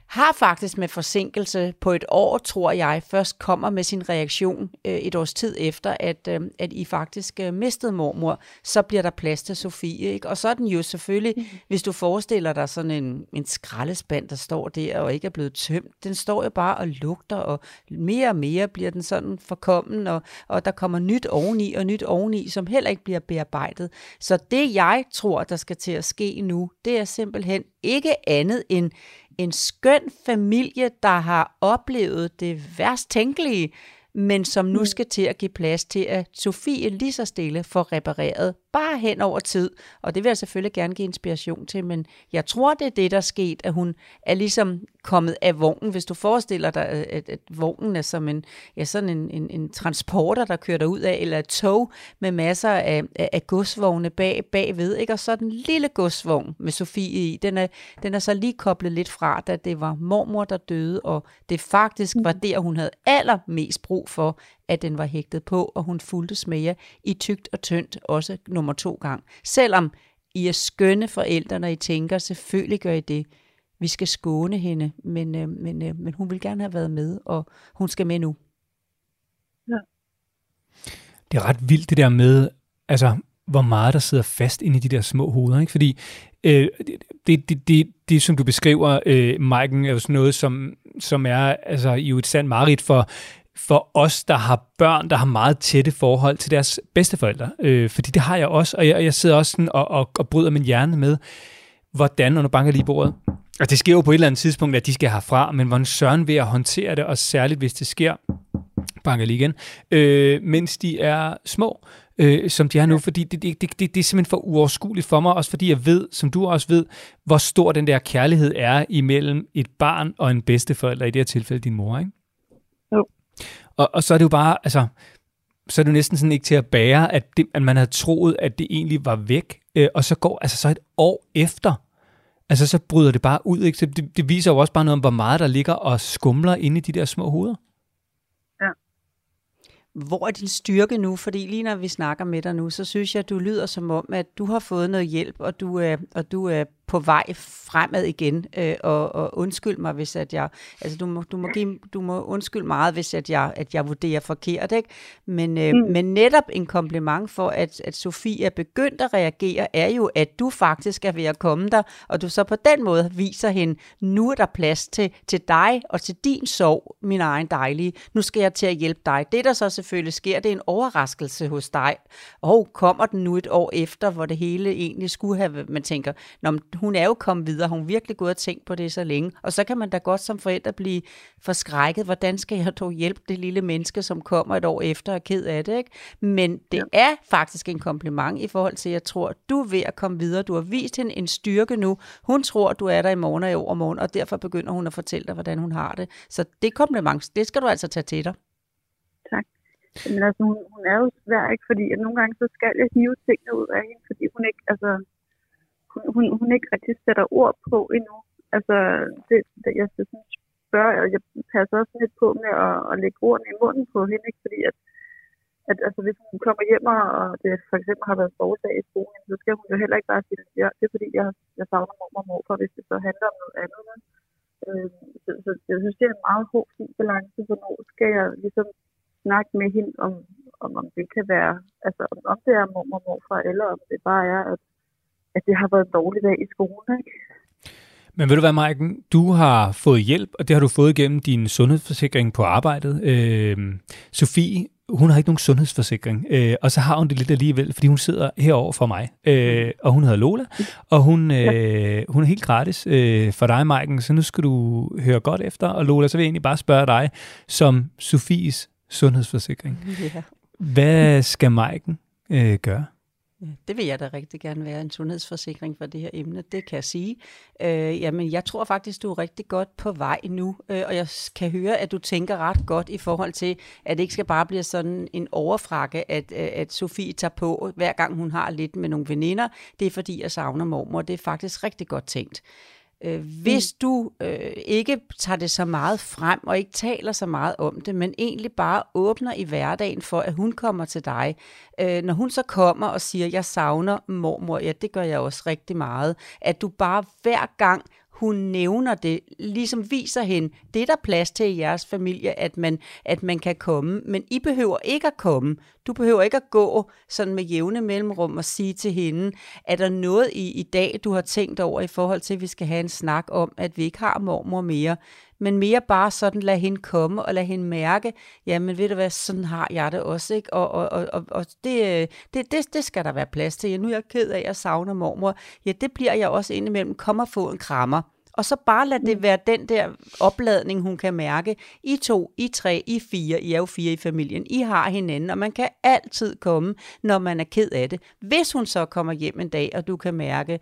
har faktisk med forsinkelse på et år, tror jeg, først kommer med sin reaktion øh, et års tid efter, at, øh, at I faktisk øh, mistede mormor, så bliver der plads til Sofie. Ikke? Og så er den jo selvfølgelig, mm. hvis du forestiller dig sådan en, en skraldespand, der står der og ikke er blevet tømt, den står jo bare og lugter, og mere og mere bliver den sådan forkommen, og, og der kommer nyt oveni og nyt oveni, som heller ikke bliver bearbejdet. Så det jeg tror, der skal til at ske nu, det er simpelthen ikke andet end en skøn familie, der har oplevet det værst tænkelige, men som nu mm. skal til at give plads til, at Sofie lige så stille får repareret, bare hen over tid. Og det vil jeg selvfølgelig gerne give inspiration til, men jeg tror, det er det, der er sket, at hun er ligesom kommet af vognen. Hvis du forestiller dig, at, at vognen er som en, ja, sådan en, en, en transporter, der kører ud af, eller et tog med masser af, af, af godsvogne bag, bagved, ikke? og så den lille godsvogn med Sofie i, den er, den er så lige koblet lidt fra, da det var mormor, der døde, og det faktisk var mm. der, hun havde allermest brug for, at den var hægtet på, og hun fulgte med jer i tygt og tyndt, også nummer to gang. Selvom I er skønne forældre, når I tænker, selvfølgelig gør I det, vi skal skåne hende, men, øh, men, øh, men hun vil gerne have været med, og hun skal med nu. Ja. Det er ret vildt det der med, altså hvor meget der sidder fast inde i de der små hoveder, ikke? Fordi øh, det, det, det, det, som du beskriver, øh, Maiken, er jo sådan noget, som, som er altså, jo et sandt mareridt for for os, der har børn, der har meget tætte forhold til deres bedsteforældre. Øh, fordi det har jeg også, og jeg, jeg sidder også sådan og, og, og bryder min hjerne med, hvordan, og nu banker lige bordet, og det sker jo på et eller andet tidspunkt, at de skal herfra, men hvordan søren ved at håndtere det, og særligt hvis det sker, banker lige igen, øh, mens de er små, øh, som de er nu, fordi det, det, det, det, det er simpelthen for uoverskueligt for mig, også fordi jeg ved, som du også ved, hvor stor den der kærlighed er imellem et barn og en bedsteforælder, i det her tilfælde din mor, ikke? Og, og så er det jo bare, altså, så er det jo næsten sådan ikke til at bære, at, det, at man havde troet, at det egentlig var væk, øh, og så går, altså så et år efter, altså så bryder det bare ud, ikke? Så det, det viser jo også bare noget om, hvor meget der ligger og skumler inde i de der små hoveder. Ja. Hvor er din styrke nu? Fordi lige når vi snakker med dig nu, så synes jeg, at du lyder som om, at du har fået noget hjælp, og du er, og du er på vej fremad igen. Øh, og, og undskyld mig, hvis at jeg... Altså, du må, du må, give, du må undskylde meget, hvis at jeg, at jeg vurderer forkert, ikke? Men, øh, mm. men netop en kompliment for, at, at Sofie er begyndt at reagere, er jo, at du faktisk er ved at komme der, og du så på den måde viser hende, nu er der plads til, til dig og til din sorg, min egen dejlige. Nu skal jeg til at hjælpe dig. Det, der så selvfølgelig sker, det er en overraskelse hos dig. Og kommer den nu et år efter, hvor det hele egentlig skulle have... Man tænker, når hun er jo kommet videre, hun virkelig gået og tænkt på det så længe, og så kan man da godt som forældre blive forskrækket, hvordan skal jeg dog hjælpe det lille menneske, som kommer et år efter og er ked af det, ikke? Men det ja. er faktisk en kompliment i forhold til, at jeg tror, du er ved at komme videre, du har vist hende en styrke nu, hun tror, du er der i morgen og i overmorgen, og derfor begynder hun at fortælle dig, hvordan hun har det. Så det kompliment, det skal du altså tage til dig. Tak. Men altså, hun, hun er jo svær, ikke? Fordi at nogle gange, så skal jeg hive tingene ud af hende, fordi hun ikke, altså, hun, hun, hun ikke rigtig sætter ord på endnu. Altså, det, det jeg skal sådan spørge, og jeg passer også lidt på med at, at lægge ordene i munden på hende, ikke? fordi at, at altså, hvis hun kommer hjem, og det for eksempel har været forårsag i skolen, så skal hun jo heller ikke bare sige, at det er fordi, jeg, jeg savner mor og morfar, hvis det så handler om noget andet. Øh, så, så, jeg synes, det er en meget hård, fin balance, hvornår skal jeg ligesom snakke med hende om, om, om det kan være, altså om, om det er mor og morfar, eller om det bare er, at at det har været en dårlig dag i skolen. Ikke? Men ved du hvad, Maiken? Du har fået hjælp, og det har du fået gennem din sundhedsforsikring på arbejdet. Øh, Sofie, hun har ikke nogen sundhedsforsikring, øh, og så har hun det lidt alligevel, fordi hun sidder herover for mig, øh, og hun hedder Lola, og hun, øh, hun er helt gratis øh, for dig, Maiken, så nu skal du høre godt efter, og Lola, så vil jeg egentlig bare spørge dig, som Sofies sundhedsforsikring. Ja. Hvad skal Maiken øh, gøre? Det vil jeg da rigtig gerne være, en sundhedsforsikring for det her emne, det kan jeg sige. Øh, jamen, jeg tror faktisk, du er rigtig godt på vej nu, øh, og jeg kan høre, at du tænker ret godt i forhold til, at det ikke skal bare blive sådan en overfrakke, at, øh, at Sofie tager på, hver gang hun har lidt med nogle veninder. Det er fordi, jeg savner mormor. Det er faktisk rigtig godt tænkt. Øh, hvis mm. du øh, ikke tager det så meget frem, og ikke taler så meget om det, men egentlig bare åbner i hverdagen for, at hun kommer til dig. Øh, når hun så kommer og siger, jeg savner mormor, ja, det gør jeg også rigtig meget. At du bare hver gang hun nævner det, ligesom viser hende, det er der plads til i jeres familie, at man, at man kan komme, men I behøver ikke at komme. Du behøver ikke at gå sådan med jævne mellemrum og sige til hende, er der noget i, i dag, du har tænkt over i forhold til, at vi skal have en snak om, at vi ikke har mormor mere, men mere bare sådan lade hende komme og lade hende mærke, jamen ved du hvad, sådan har jeg det også, ikke? Og, og, og, og, og det, det, det, det skal der være plads til. Ja, nu er jeg ked af, at jeg savner mormor. Ja, det bliver jeg også indimellem. Kom og få en krammer. Og så bare lad det mm. være den der opladning, hun kan mærke. I to, I tre, I fire, I er jo fire i familien. I har hinanden, og man kan altid komme, når man er ked af det. Hvis hun så kommer hjem en dag, og du kan mærke,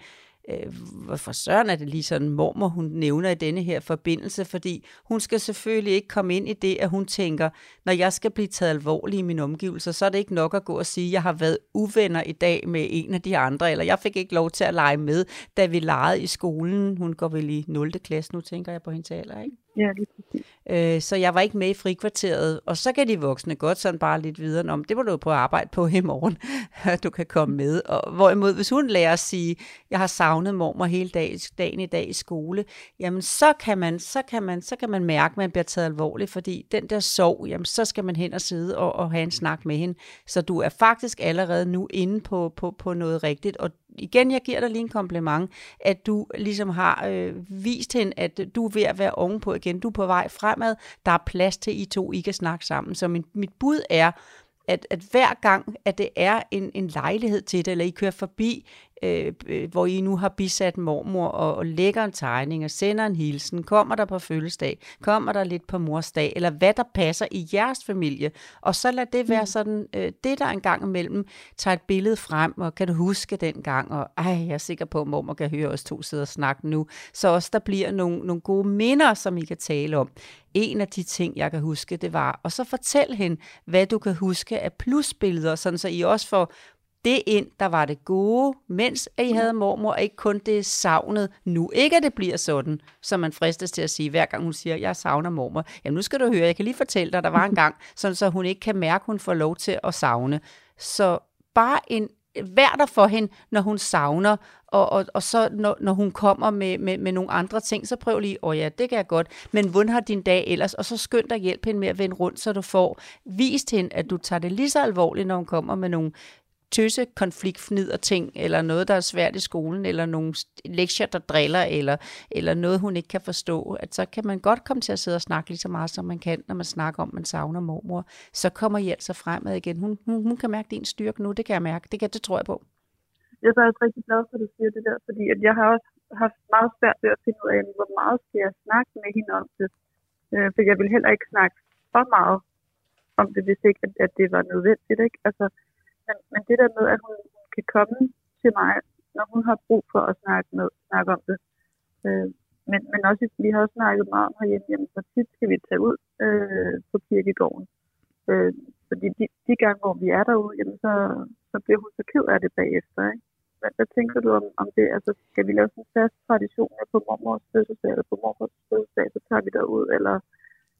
øh, hvorfor søren er det lige sådan mormor, hun nævner i denne her forbindelse, fordi hun skal selvfølgelig ikke komme ind i det, at hun tænker, når jeg skal blive taget alvorligt i mine omgivelser, så er det ikke nok at gå og sige, at jeg har været uvenner i dag med en af de andre, eller jeg fik ikke lov til at lege med, da vi legede i skolen. Hun går vel i 0. klasse nu, tænker jeg på hendes alder, ikke? Ja, lige præcis. Øh, så jeg var ikke med i frikvarteret, og så kan de voksne godt sådan bare lidt videre om, det må du prøve at arbejde på i morgen, at du kan komme med. Og hvorimod, hvis hun lærer at sige, jeg har savnet mormor hele dag, dagen i dag i skole, jamen så kan man, så kan man, så kan man mærke, at man bliver taget alvorligt, fordi den der sorg, jamen så skal man hen og sidde og, og have en snak med hende. Så du er faktisk allerede nu inde på, på, på noget rigtigt, og igen, jeg giver dig lige en kompliment, at du ligesom har øh, vist hende, at du er ved at være ovenpå igen. Du er på vej fremad. Der er plads til, I to I kan snakke sammen. Så min, mit bud er, at, at hver gang, at det er en, en lejlighed til det, eller I kører forbi øh, øh, hvor I nu har bisat mormor og, og lægger en tegning og sender en hilsen, kommer der på fødselsdag, kommer der lidt på morsdag, eller hvad der passer i jeres familie. Og så lad det være mm. sådan, øh, det der en gang imellem tager et billede frem, og kan du huske den gang, og ej, jeg er sikker på, at mormor kan høre os to sidde og snakke nu, så også der bliver nogle, nogle gode minder, som I kan tale om. En af de ting, jeg kan huske, det var, og så fortæl hende, hvad du kan huske af plusbilleder, sådan så I også får det ind, der var det gode, mens I havde mormor, og ikke kun det savnet nu. Ikke at det bliver sådan, som man fristes til at sige, hver gang hun siger, jeg savner mormor. Jamen nu skal du høre, jeg kan lige fortælle dig, der var en gang, sådan så hun ikke kan mærke, hun får lov til at savne. Så bare en vær der for hende, når hun savner, og, og, og så når, når hun kommer med, med, med nogle andre ting, så prøv lige, åh oh ja, det kan jeg godt, men hvordan har din dag ellers? Og så skynd dig hjælp hende med at vende rundt, så du får vist hende, at du tager det lige så alvorligt, når hun kommer med nogle tøse konfliktfnider ting, eller noget, der er svært i skolen, eller nogle lektier, der driller, eller, eller noget, hun ikke kan forstå, at så kan man godt komme til at sidde og snakke lige så meget, som man kan, når man snakker om, at man savner mormor. Så kommer I altså fremad igen. Hun, hun, hun kan mærke din styrke nu, det kan jeg mærke. Det, kan, det tror jeg på. Jeg er faktisk rigtig glad for, at du siger det der, fordi at jeg har også haft meget svært ved at finde ud af, hvor meget skal jeg snakke med hende om det. Øh, for jeg vil heller ikke snakke for meget om det, hvis ikke, at, at det var nødvendigt. Ikke? Altså, men, men det der med, at hun, kan komme til mig, når hun har brug for at snakke, med, snakke om det. Øh, men, men også, vi har også snakket meget om herhjemme, jamen, hvor tit skal vi tage ud øh, på kirkegården. Øh, fordi de, de gange, hvor vi er derude, jamen, så, så bliver hun så ked af det bagefter. Ikke? Hvad, hvad tænker du om, om det? Altså, skal vi lave sådan en fast tradition på mormors fødselsdag, eller på mormors fødselsdag, så tager vi derud, eller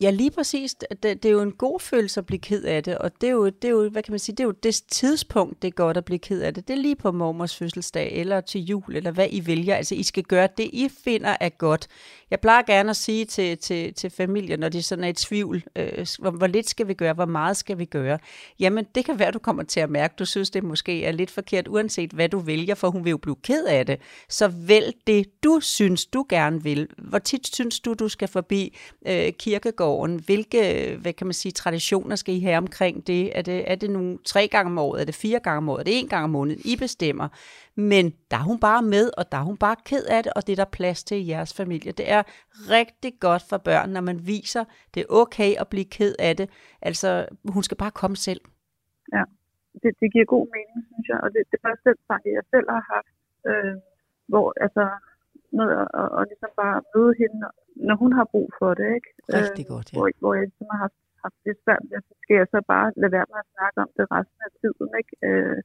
Ja, lige præcis. Det, det er jo en god følelse at blive ked af det, og det er jo, det er jo hvad kan man sige, det er jo det tidspunkt, det er godt at blive ked af det. Det er lige på mormors fødselsdag, eller til jul, eller hvad I vælger. Altså, I skal gøre det, I finder er godt. Jeg plejer gerne at sige til, til, til familien, når de sådan er i tvivl, øh, hvor, hvor lidt skal vi gøre, hvor meget skal vi gøre? Jamen, det kan være, du kommer til at mærke, du synes, det måske er lidt forkert, uanset hvad du vælger, for hun vil jo blive ked af det. Så vælg det, du synes, du gerne vil. Hvor tit synes du, du skal forbi øh, kirkegården? Hvilke, hvad kan man sige, traditioner skal I have omkring det? Er det, er det nu tre gange om året? Er det fire gange om året? Er det en gang om måneden? I bestemmer. Men der er hun bare med, og der er hun bare ked af det, og det er der plads til i jeres familie. Det er rigtig godt for børn, når man viser, det er okay at blive ked af det. Altså, hun skal bare komme selv. Ja, det, det giver god mening, synes jeg. Og det, det er også den jeg selv har haft, øh, hvor altså med at, at, at ligesom bare møde hende, når hun har brug for det, ikke? Rigtig øh, godt, ja. Hvor, hvor jeg ligesom har haft, haft det svært med, så skal jeg så bare lade være med at snakke om det resten af tiden, ikke? Øh,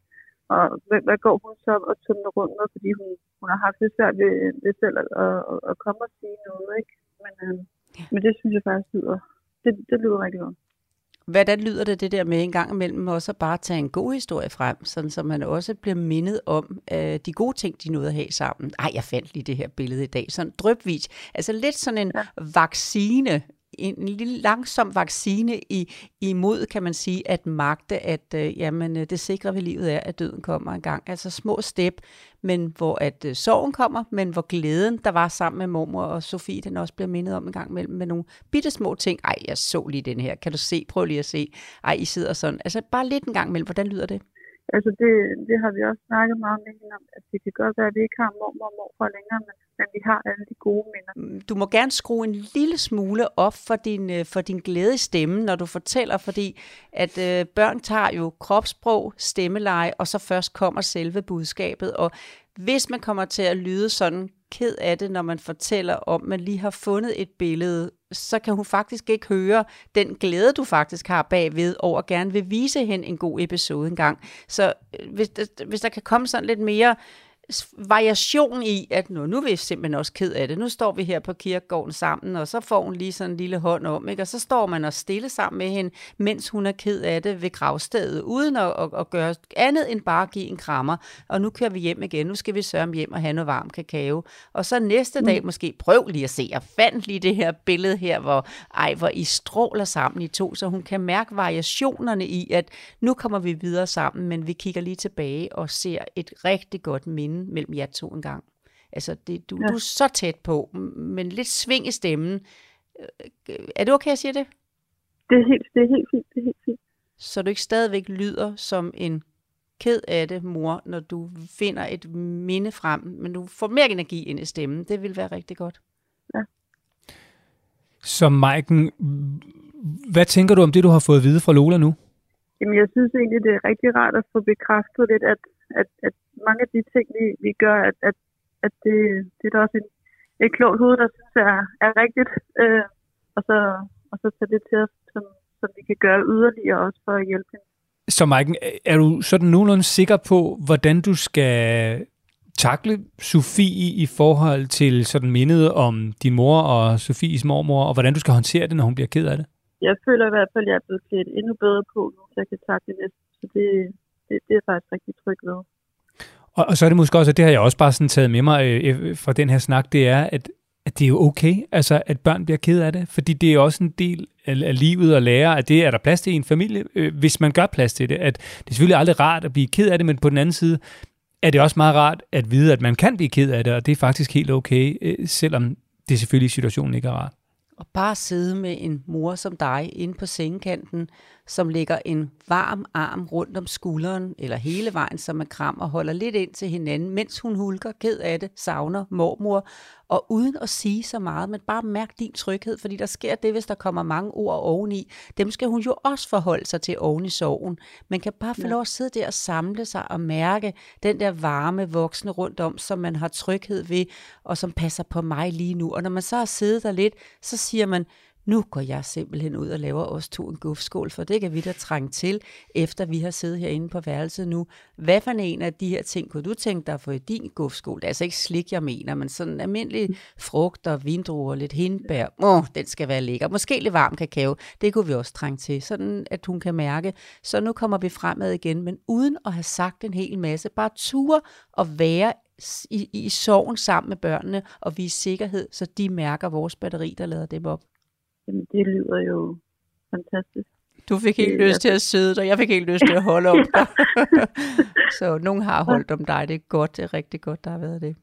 og hvad, hvad går hun så og tumler rundt med, fordi hun, hun har haft det svært ved, ved selv at, at, at komme og sige noget, ikke? Men, øh, ja. men det synes jeg faktisk lyder, det, det lyder rigtig godt. Hvordan lyder det, det der med en gang imellem også at bare tage en god historie frem, sådan så man også bliver mindet om øh, de gode ting, de nåede at have sammen. Ej, jeg fandt lige det her billede i dag, sådan drøbvis. Altså lidt sådan en ja. vaccine en lille langsom vaccine i, imod, kan man sige, at magte, at øh, jamen, øh, det sikre ved livet er, at døden kommer en gang. Altså små step, men hvor at øh, sorgen kommer, men hvor glæden, der var sammen med mormor og Sofie, den også bliver mindet om en gang imellem med nogle bitte små ting. Ej, jeg så lige den her. Kan du se? Prøv lige at se. Ej, I sidder sådan. Altså bare lidt en gang imellem. Hvordan lyder det? Altså det, det har vi også snakket meget med hende om, at det kan godt være, at vi ikke har mormor og morfar længere, men, men vi har alle de gode minder. Mm, du må gerne skrue en lille smule op for din, øh, for din glæde stemme, når du fortæller, fordi at øh, børn tager jo kropssprog, stemmeleje, og så først kommer selve budskabet, og hvis man kommer til at lyde sådan ked af det, når man fortæller om, at man lige har fundet et billede, så kan hun faktisk ikke høre den glæde, du faktisk har bagved over gerne vil vise hende en god episode engang. Så øh, hvis, hvis der kan komme sådan lidt mere variation i, at nu, nu er vi simpelthen også ked af det. Nu står vi her på kirkegården sammen, og så får hun lige sådan en lille hånd om, ikke? og så står man og stille sammen med hende, mens hun er ked af det ved gravstedet, uden at, at, at gøre andet end bare give en krammer. Og nu kører vi hjem igen. Nu skal vi sørge hjem og have noget varm kakao. Og så næste dag mm. måske, prøv lige at se, jeg fandt lige det her billede her, hvor, ej, hvor I stråler sammen i to, så hun kan mærke variationerne i, at nu kommer vi videre sammen, men vi kigger lige tilbage og ser et rigtig godt minde mellem jer to en gang. Altså, det, du, ja. du er så tæt på, men lidt sving i stemmen. Øh, er det okay, jeg siger det? Det er helt, det er helt fint, det er helt fint. Så du ikke stadigvæk lyder som en ked af det, mor, når du finder et minde frem, men du får mere energi ind i stemmen. Det vil være rigtig godt. Ja. Så Maiken, hvad tænker du om det, du har fået at vide fra Lola nu? Jamen, jeg synes egentlig, det er rigtig rart at få bekræftet lidt, at, at, at mange af de ting, vi, vi gør, at, at, at det, det er da også en, et klogt hoved, der synes er, er rigtigt. Øh, og, så, og så tage det til os, som, som vi kan gøre yderligere også for at hjælpe hende. Så Maiken, er du sådan nogenlunde sikker på, hvordan du skal takle Sofie i forhold til sådan mindet om din mor og Sofies mormor, og hvordan du skal håndtere det, når hun bliver ked af det? Jeg føler i hvert fald, at jeg er blevet klædt endnu bedre på nu, så jeg kan takle det. Så det, det, det er faktisk rigtig tryg ved. Og, og så er det måske også, og det har jeg også bare sådan taget med mig øh, øh fra den her snak, det er, at, at det er jo okay, altså at børn bliver ked af det, fordi det er også en del af, af livet at lære, at det er der plads til i en familie, øh, hvis man gør plads til det. At det er selvfølgelig aldrig rart at blive ked af det, men på den anden side er det også meget rart at vide, at man kan blive ked af det, og det er faktisk helt okay, øh, selvom det selvfølgelig i situationen ikke er rart. Og bare sidde med en mor som dig inde på sengekanten, som lægger en varm arm rundt om skulderen, eller hele vejen som en kram, og holder lidt ind til hinanden, mens hun hulker, ked af det, savner mormor, og uden at sige så meget, men bare mærk din tryghed, fordi der sker det, hvis der kommer mange ord oveni. Dem skal hun jo også forholde sig til oven i sorgen. Man kan bare få lov at sidde der og samle sig og mærke den der varme voksne rundt om, som man har tryghed ved, og som passer på mig lige nu. Og når man så har siddet der lidt, så siger man, nu går jeg simpelthen ud og laver os to en gufskål, for det kan vi da trænge til, efter vi har siddet herinde på værelset nu. Hvad for en af de her ting kunne du tænke dig for i din gufskål? Det er altså ikke slik, jeg mener, men sådan almindelig frugter, vindruer, lidt hindbær. Åh, oh, den skal være lækker. Måske lidt varm kakao. Det kunne vi også trænge til, sådan at hun kan mærke. Så nu kommer vi fremad igen, men uden at have sagt en hel masse. Bare ture og være i, i sorgen sammen med børnene og vise sikkerhed, så de mærker vores batteri, der lader dem op. Jamen, det lyder jo fantastisk. Du fik helt det, lyst til at sidde der, jeg fik helt lyst til at holde om dig. så nogen har holdt om dig, det er godt, det er rigtig godt, der har været det.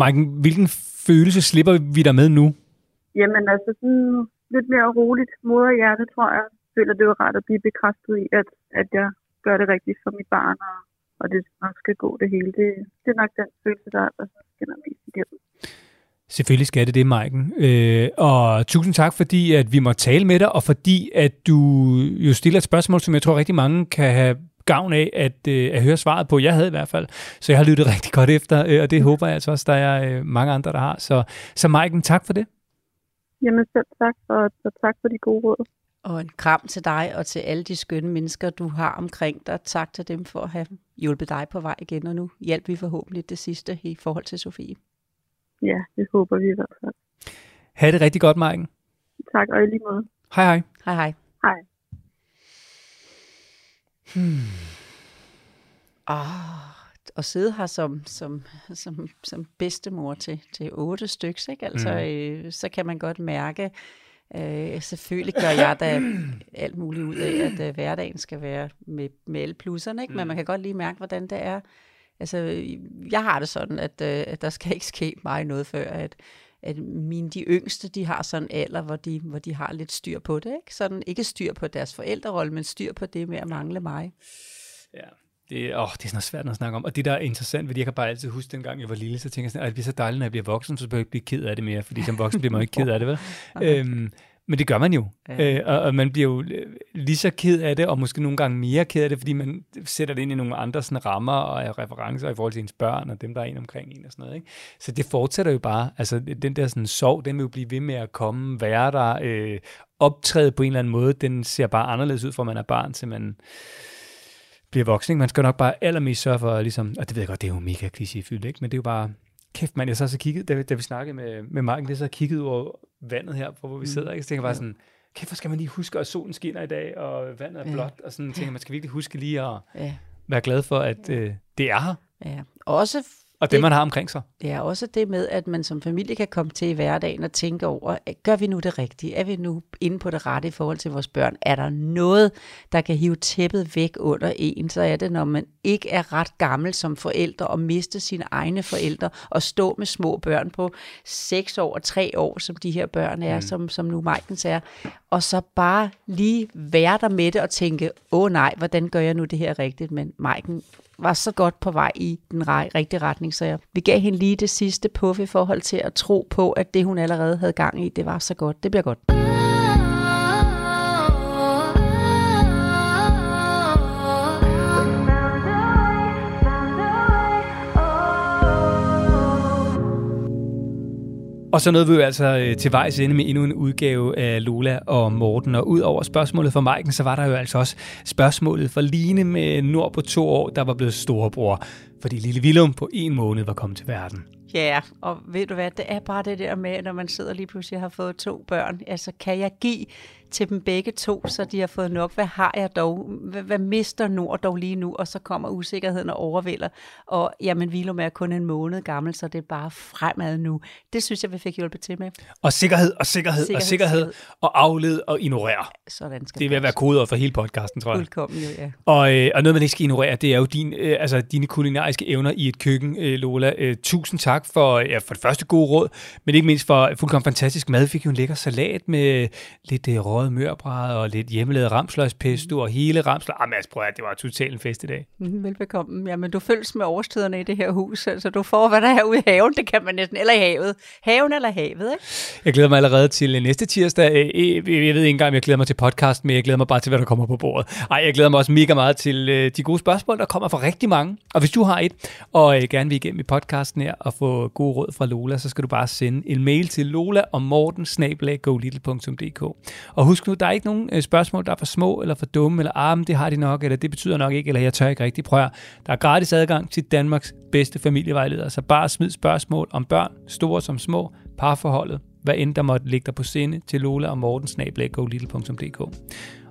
Maiken, hvilken følelse slipper vi der med nu? Jamen altså sådan lidt mere roligt moderhjerte, tror jeg. Jeg føler, det var rart at blive bekræftet i, at, at jeg gør det rigtigt for mit barn, og, og det nok skal gå det hele. Det, det er nok den følelse, der, der skinner mest igennem. Selvfølgelig skal det det, Maiken. Øh, og tusind tak, fordi at vi må tale med dig, og fordi at du jo stiller et spørgsmål, som jeg tror rigtig mange kan have gavn af at, øh, at høre svaret på. Jeg havde i hvert fald. Så jeg har lyttet rigtig godt efter, øh, og det håber jeg altså også, der er øh, mange andre, der har. Så, så Maiken, tak for det. Jamen selv tak, og, og tak for de gode råd. Og en kram til dig og til alle de skønne mennesker, du har omkring dig. Tak til dem for at have hjulpet dig på vej igen, og nu hjælper vi forhåbentlig det sidste i forhold til Sofie. Ja, det håber vi i hvert fald. Ha' det rigtig godt, Maiken. Tak, og i lige måde. Hej hej. Hej hej. Hej. Hmm. Oh, og sidde her som, som, som, som bedstemor til, til otte stykker, ikke? Altså, mm. øh, så kan man godt mærke, øh, selvfølgelig gør jeg da alt muligt ud af, at øh, hverdagen skal være med, med alle plusserne, ikke? men man kan godt lige mærke, hvordan det er. Altså, jeg har det sådan, at, øh, at der skal ikke ske mig noget før, at, at mine, de yngste, de har sådan en alder, hvor de, hvor de har lidt styr på det. Ikke? Sådan, ikke styr på deres forældrerolle, men styr på det med at mangle mig. Ja, det, åh, det er sådan svært at snakke om. Og det, der er interessant, fordi jeg kan bare altid huske, dengang jeg var lille, så tænker jeg sådan, at det bliver så dejligt, når jeg bliver voksen, så behøver jeg ikke blive ked af det mere, fordi som voksen bliver man ikke ked af det, vel? øhm, men det gør man jo. Ja. Øh, og, og man bliver jo lige så ked af det, og måske nogle gange mere ked af det, fordi man sætter det ind i nogle andre sådan, rammer og referencer i forhold til ens børn og dem, der er en omkring en og sådan noget. Ikke? Så det fortsætter jo bare. Altså den der sådan, sorg, den vil jo blive ved med at komme, være der, øh, optræde på en eller anden måde. Den ser bare anderledes ud, fra man er barn, til man bliver voksen. Ikke? Man skal nok bare allermest sørge for, ligesom, og det ved jeg godt, det er jo mega klichéfyldt, ikke? men det er jo bare, kæft mand, jeg så så kigget, da, da vi snakkede med, med Marken, det så kigget over vandet her, hvor vi mm. sidder, ikke? så tænker jeg bare sådan, kæft, hvor skal man lige huske, at solen skinner i dag, og vandet er ja. blåt, og sådan tænker man skal virkelig huske lige at ja. være glad for, at øh, det er her. Ja, også og det, det, man har omkring sig. Ja, også det med, at man som familie kan komme til i hverdagen og tænke over, gør vi nu det rigtige? Er vi nu inde på det rette i forhold til vores børn? Er der noget, der kan hive tæppet væk under en? Så er det, når man ikke er ret gammel som forældre og miste sine egne forældre og stå med små børn på 6 år og 3 år, som de her børn er, mm. som, som nu Majkens er. Og så bare lige være der med det og tænke, åh nej, hvordan gør jeg nu det her rigtigt? Men Majken var så godt på vej i den rigtige retning, så jeg, vi gav hende lige det sidste puff i forhold til at tro på, at det hun allerede havde gang i, det var så godt. Det bliver godt. Og så nåede vi jo altså øh, til vejs ende med endnu en udgave af Lola og Morten. Og ud over spørgsmålet fra Maiken, så var der jo altså også spørgsmålet fra Line med Nord på to år, der var blevet storebror. Fordi lille Willum på en måned var kommet til verden. Ja, og ved du hvad, det er bare det der med, når man sidder lige pludselig og har fået to børn. Altså, kan jeg give til dem begge to, så de har fået nok? Hvad har jeg dog? Hvad, hvad mister Nord dog lige nu? Og så kommer usikkerheden og overvælder. Og jamen, Vilum er kun en måned gammel, så det er bare fremad nu. Det synes jeg, vi fik hjulpet til med. Og sikkerhed, og sikkerhed, sikkerhed og sikkerhed, sikkerhed. og afled og ignorere. Sådan skal det vil være kodet for hele podcasten, tror jeg. Fuldkommen, jo, ja. Og, øh, og noget, man ikke skal ignorere, det er jo din, øh, altså, dine kulinariske evner i et køkken, øh, Lola. Øh, tusind tak for, ja, for det første gode råd, men ikke mindst for fuldkommen fantastisk mad. Vi fik jo en lækker salat med lidt øh, røget mørbræd og lidt hjemmelavet ramsløgspesto og hele ramsløg. Ah, Mads, prøv at det var totalt en fest i dag. Mm, velbekomme. Jamen, du følges med årstiderne i det her hus, så du får, hvad der er ude i haven, det kan man næsten, eller i havet. Haven eller havet, ikke? Jeg glæder mig allerede til næste tirsdag. Øh, jeg ved ikke engang, om jeg glæder mig til podcast, men jeg glæder mig bare til, hvad der kommer på bordet. Ej, jeg glæder mig også mega meget til øh, de gode spørgsmål, der kommer fra rigtig mange. Og hvis du har et, og gerne vil igennem i podcasten her og få gode råd fra Lola, så skal du bare sende en mail til lola og morten Og husk nu, der er ikke nogen øh, spørgsmål, der er for små eller for dumme, eller arme, ah, det har de nok, eller det betyder nok ikke, eller jeg tør ikke rigtig prøve. Der er gratis adgang til Danmarks bedste familievejleder, så bare smid spørgsmål om børn, store som små, parforholdet, hvad end der måtte ligge dig på sinde til Lola og Morten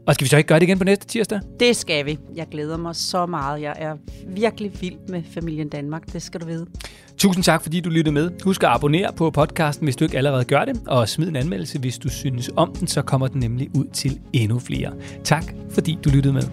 og skal vi så ikke gøre det igen på næste tirsdag? Det skal vi. Jeg glæder mig så meget. Jeg er virkelig vild med familien Danmark. Det skal du vide. Tusind tak, fordi du lyttede med. Husk at abonnere på podcasten, hvis du ikke allerede gør det. Og smid en anmeldelse, hvis du synes om den, så kommer den nemlig ud til endnu flere. Tak, fordi du lyttede med.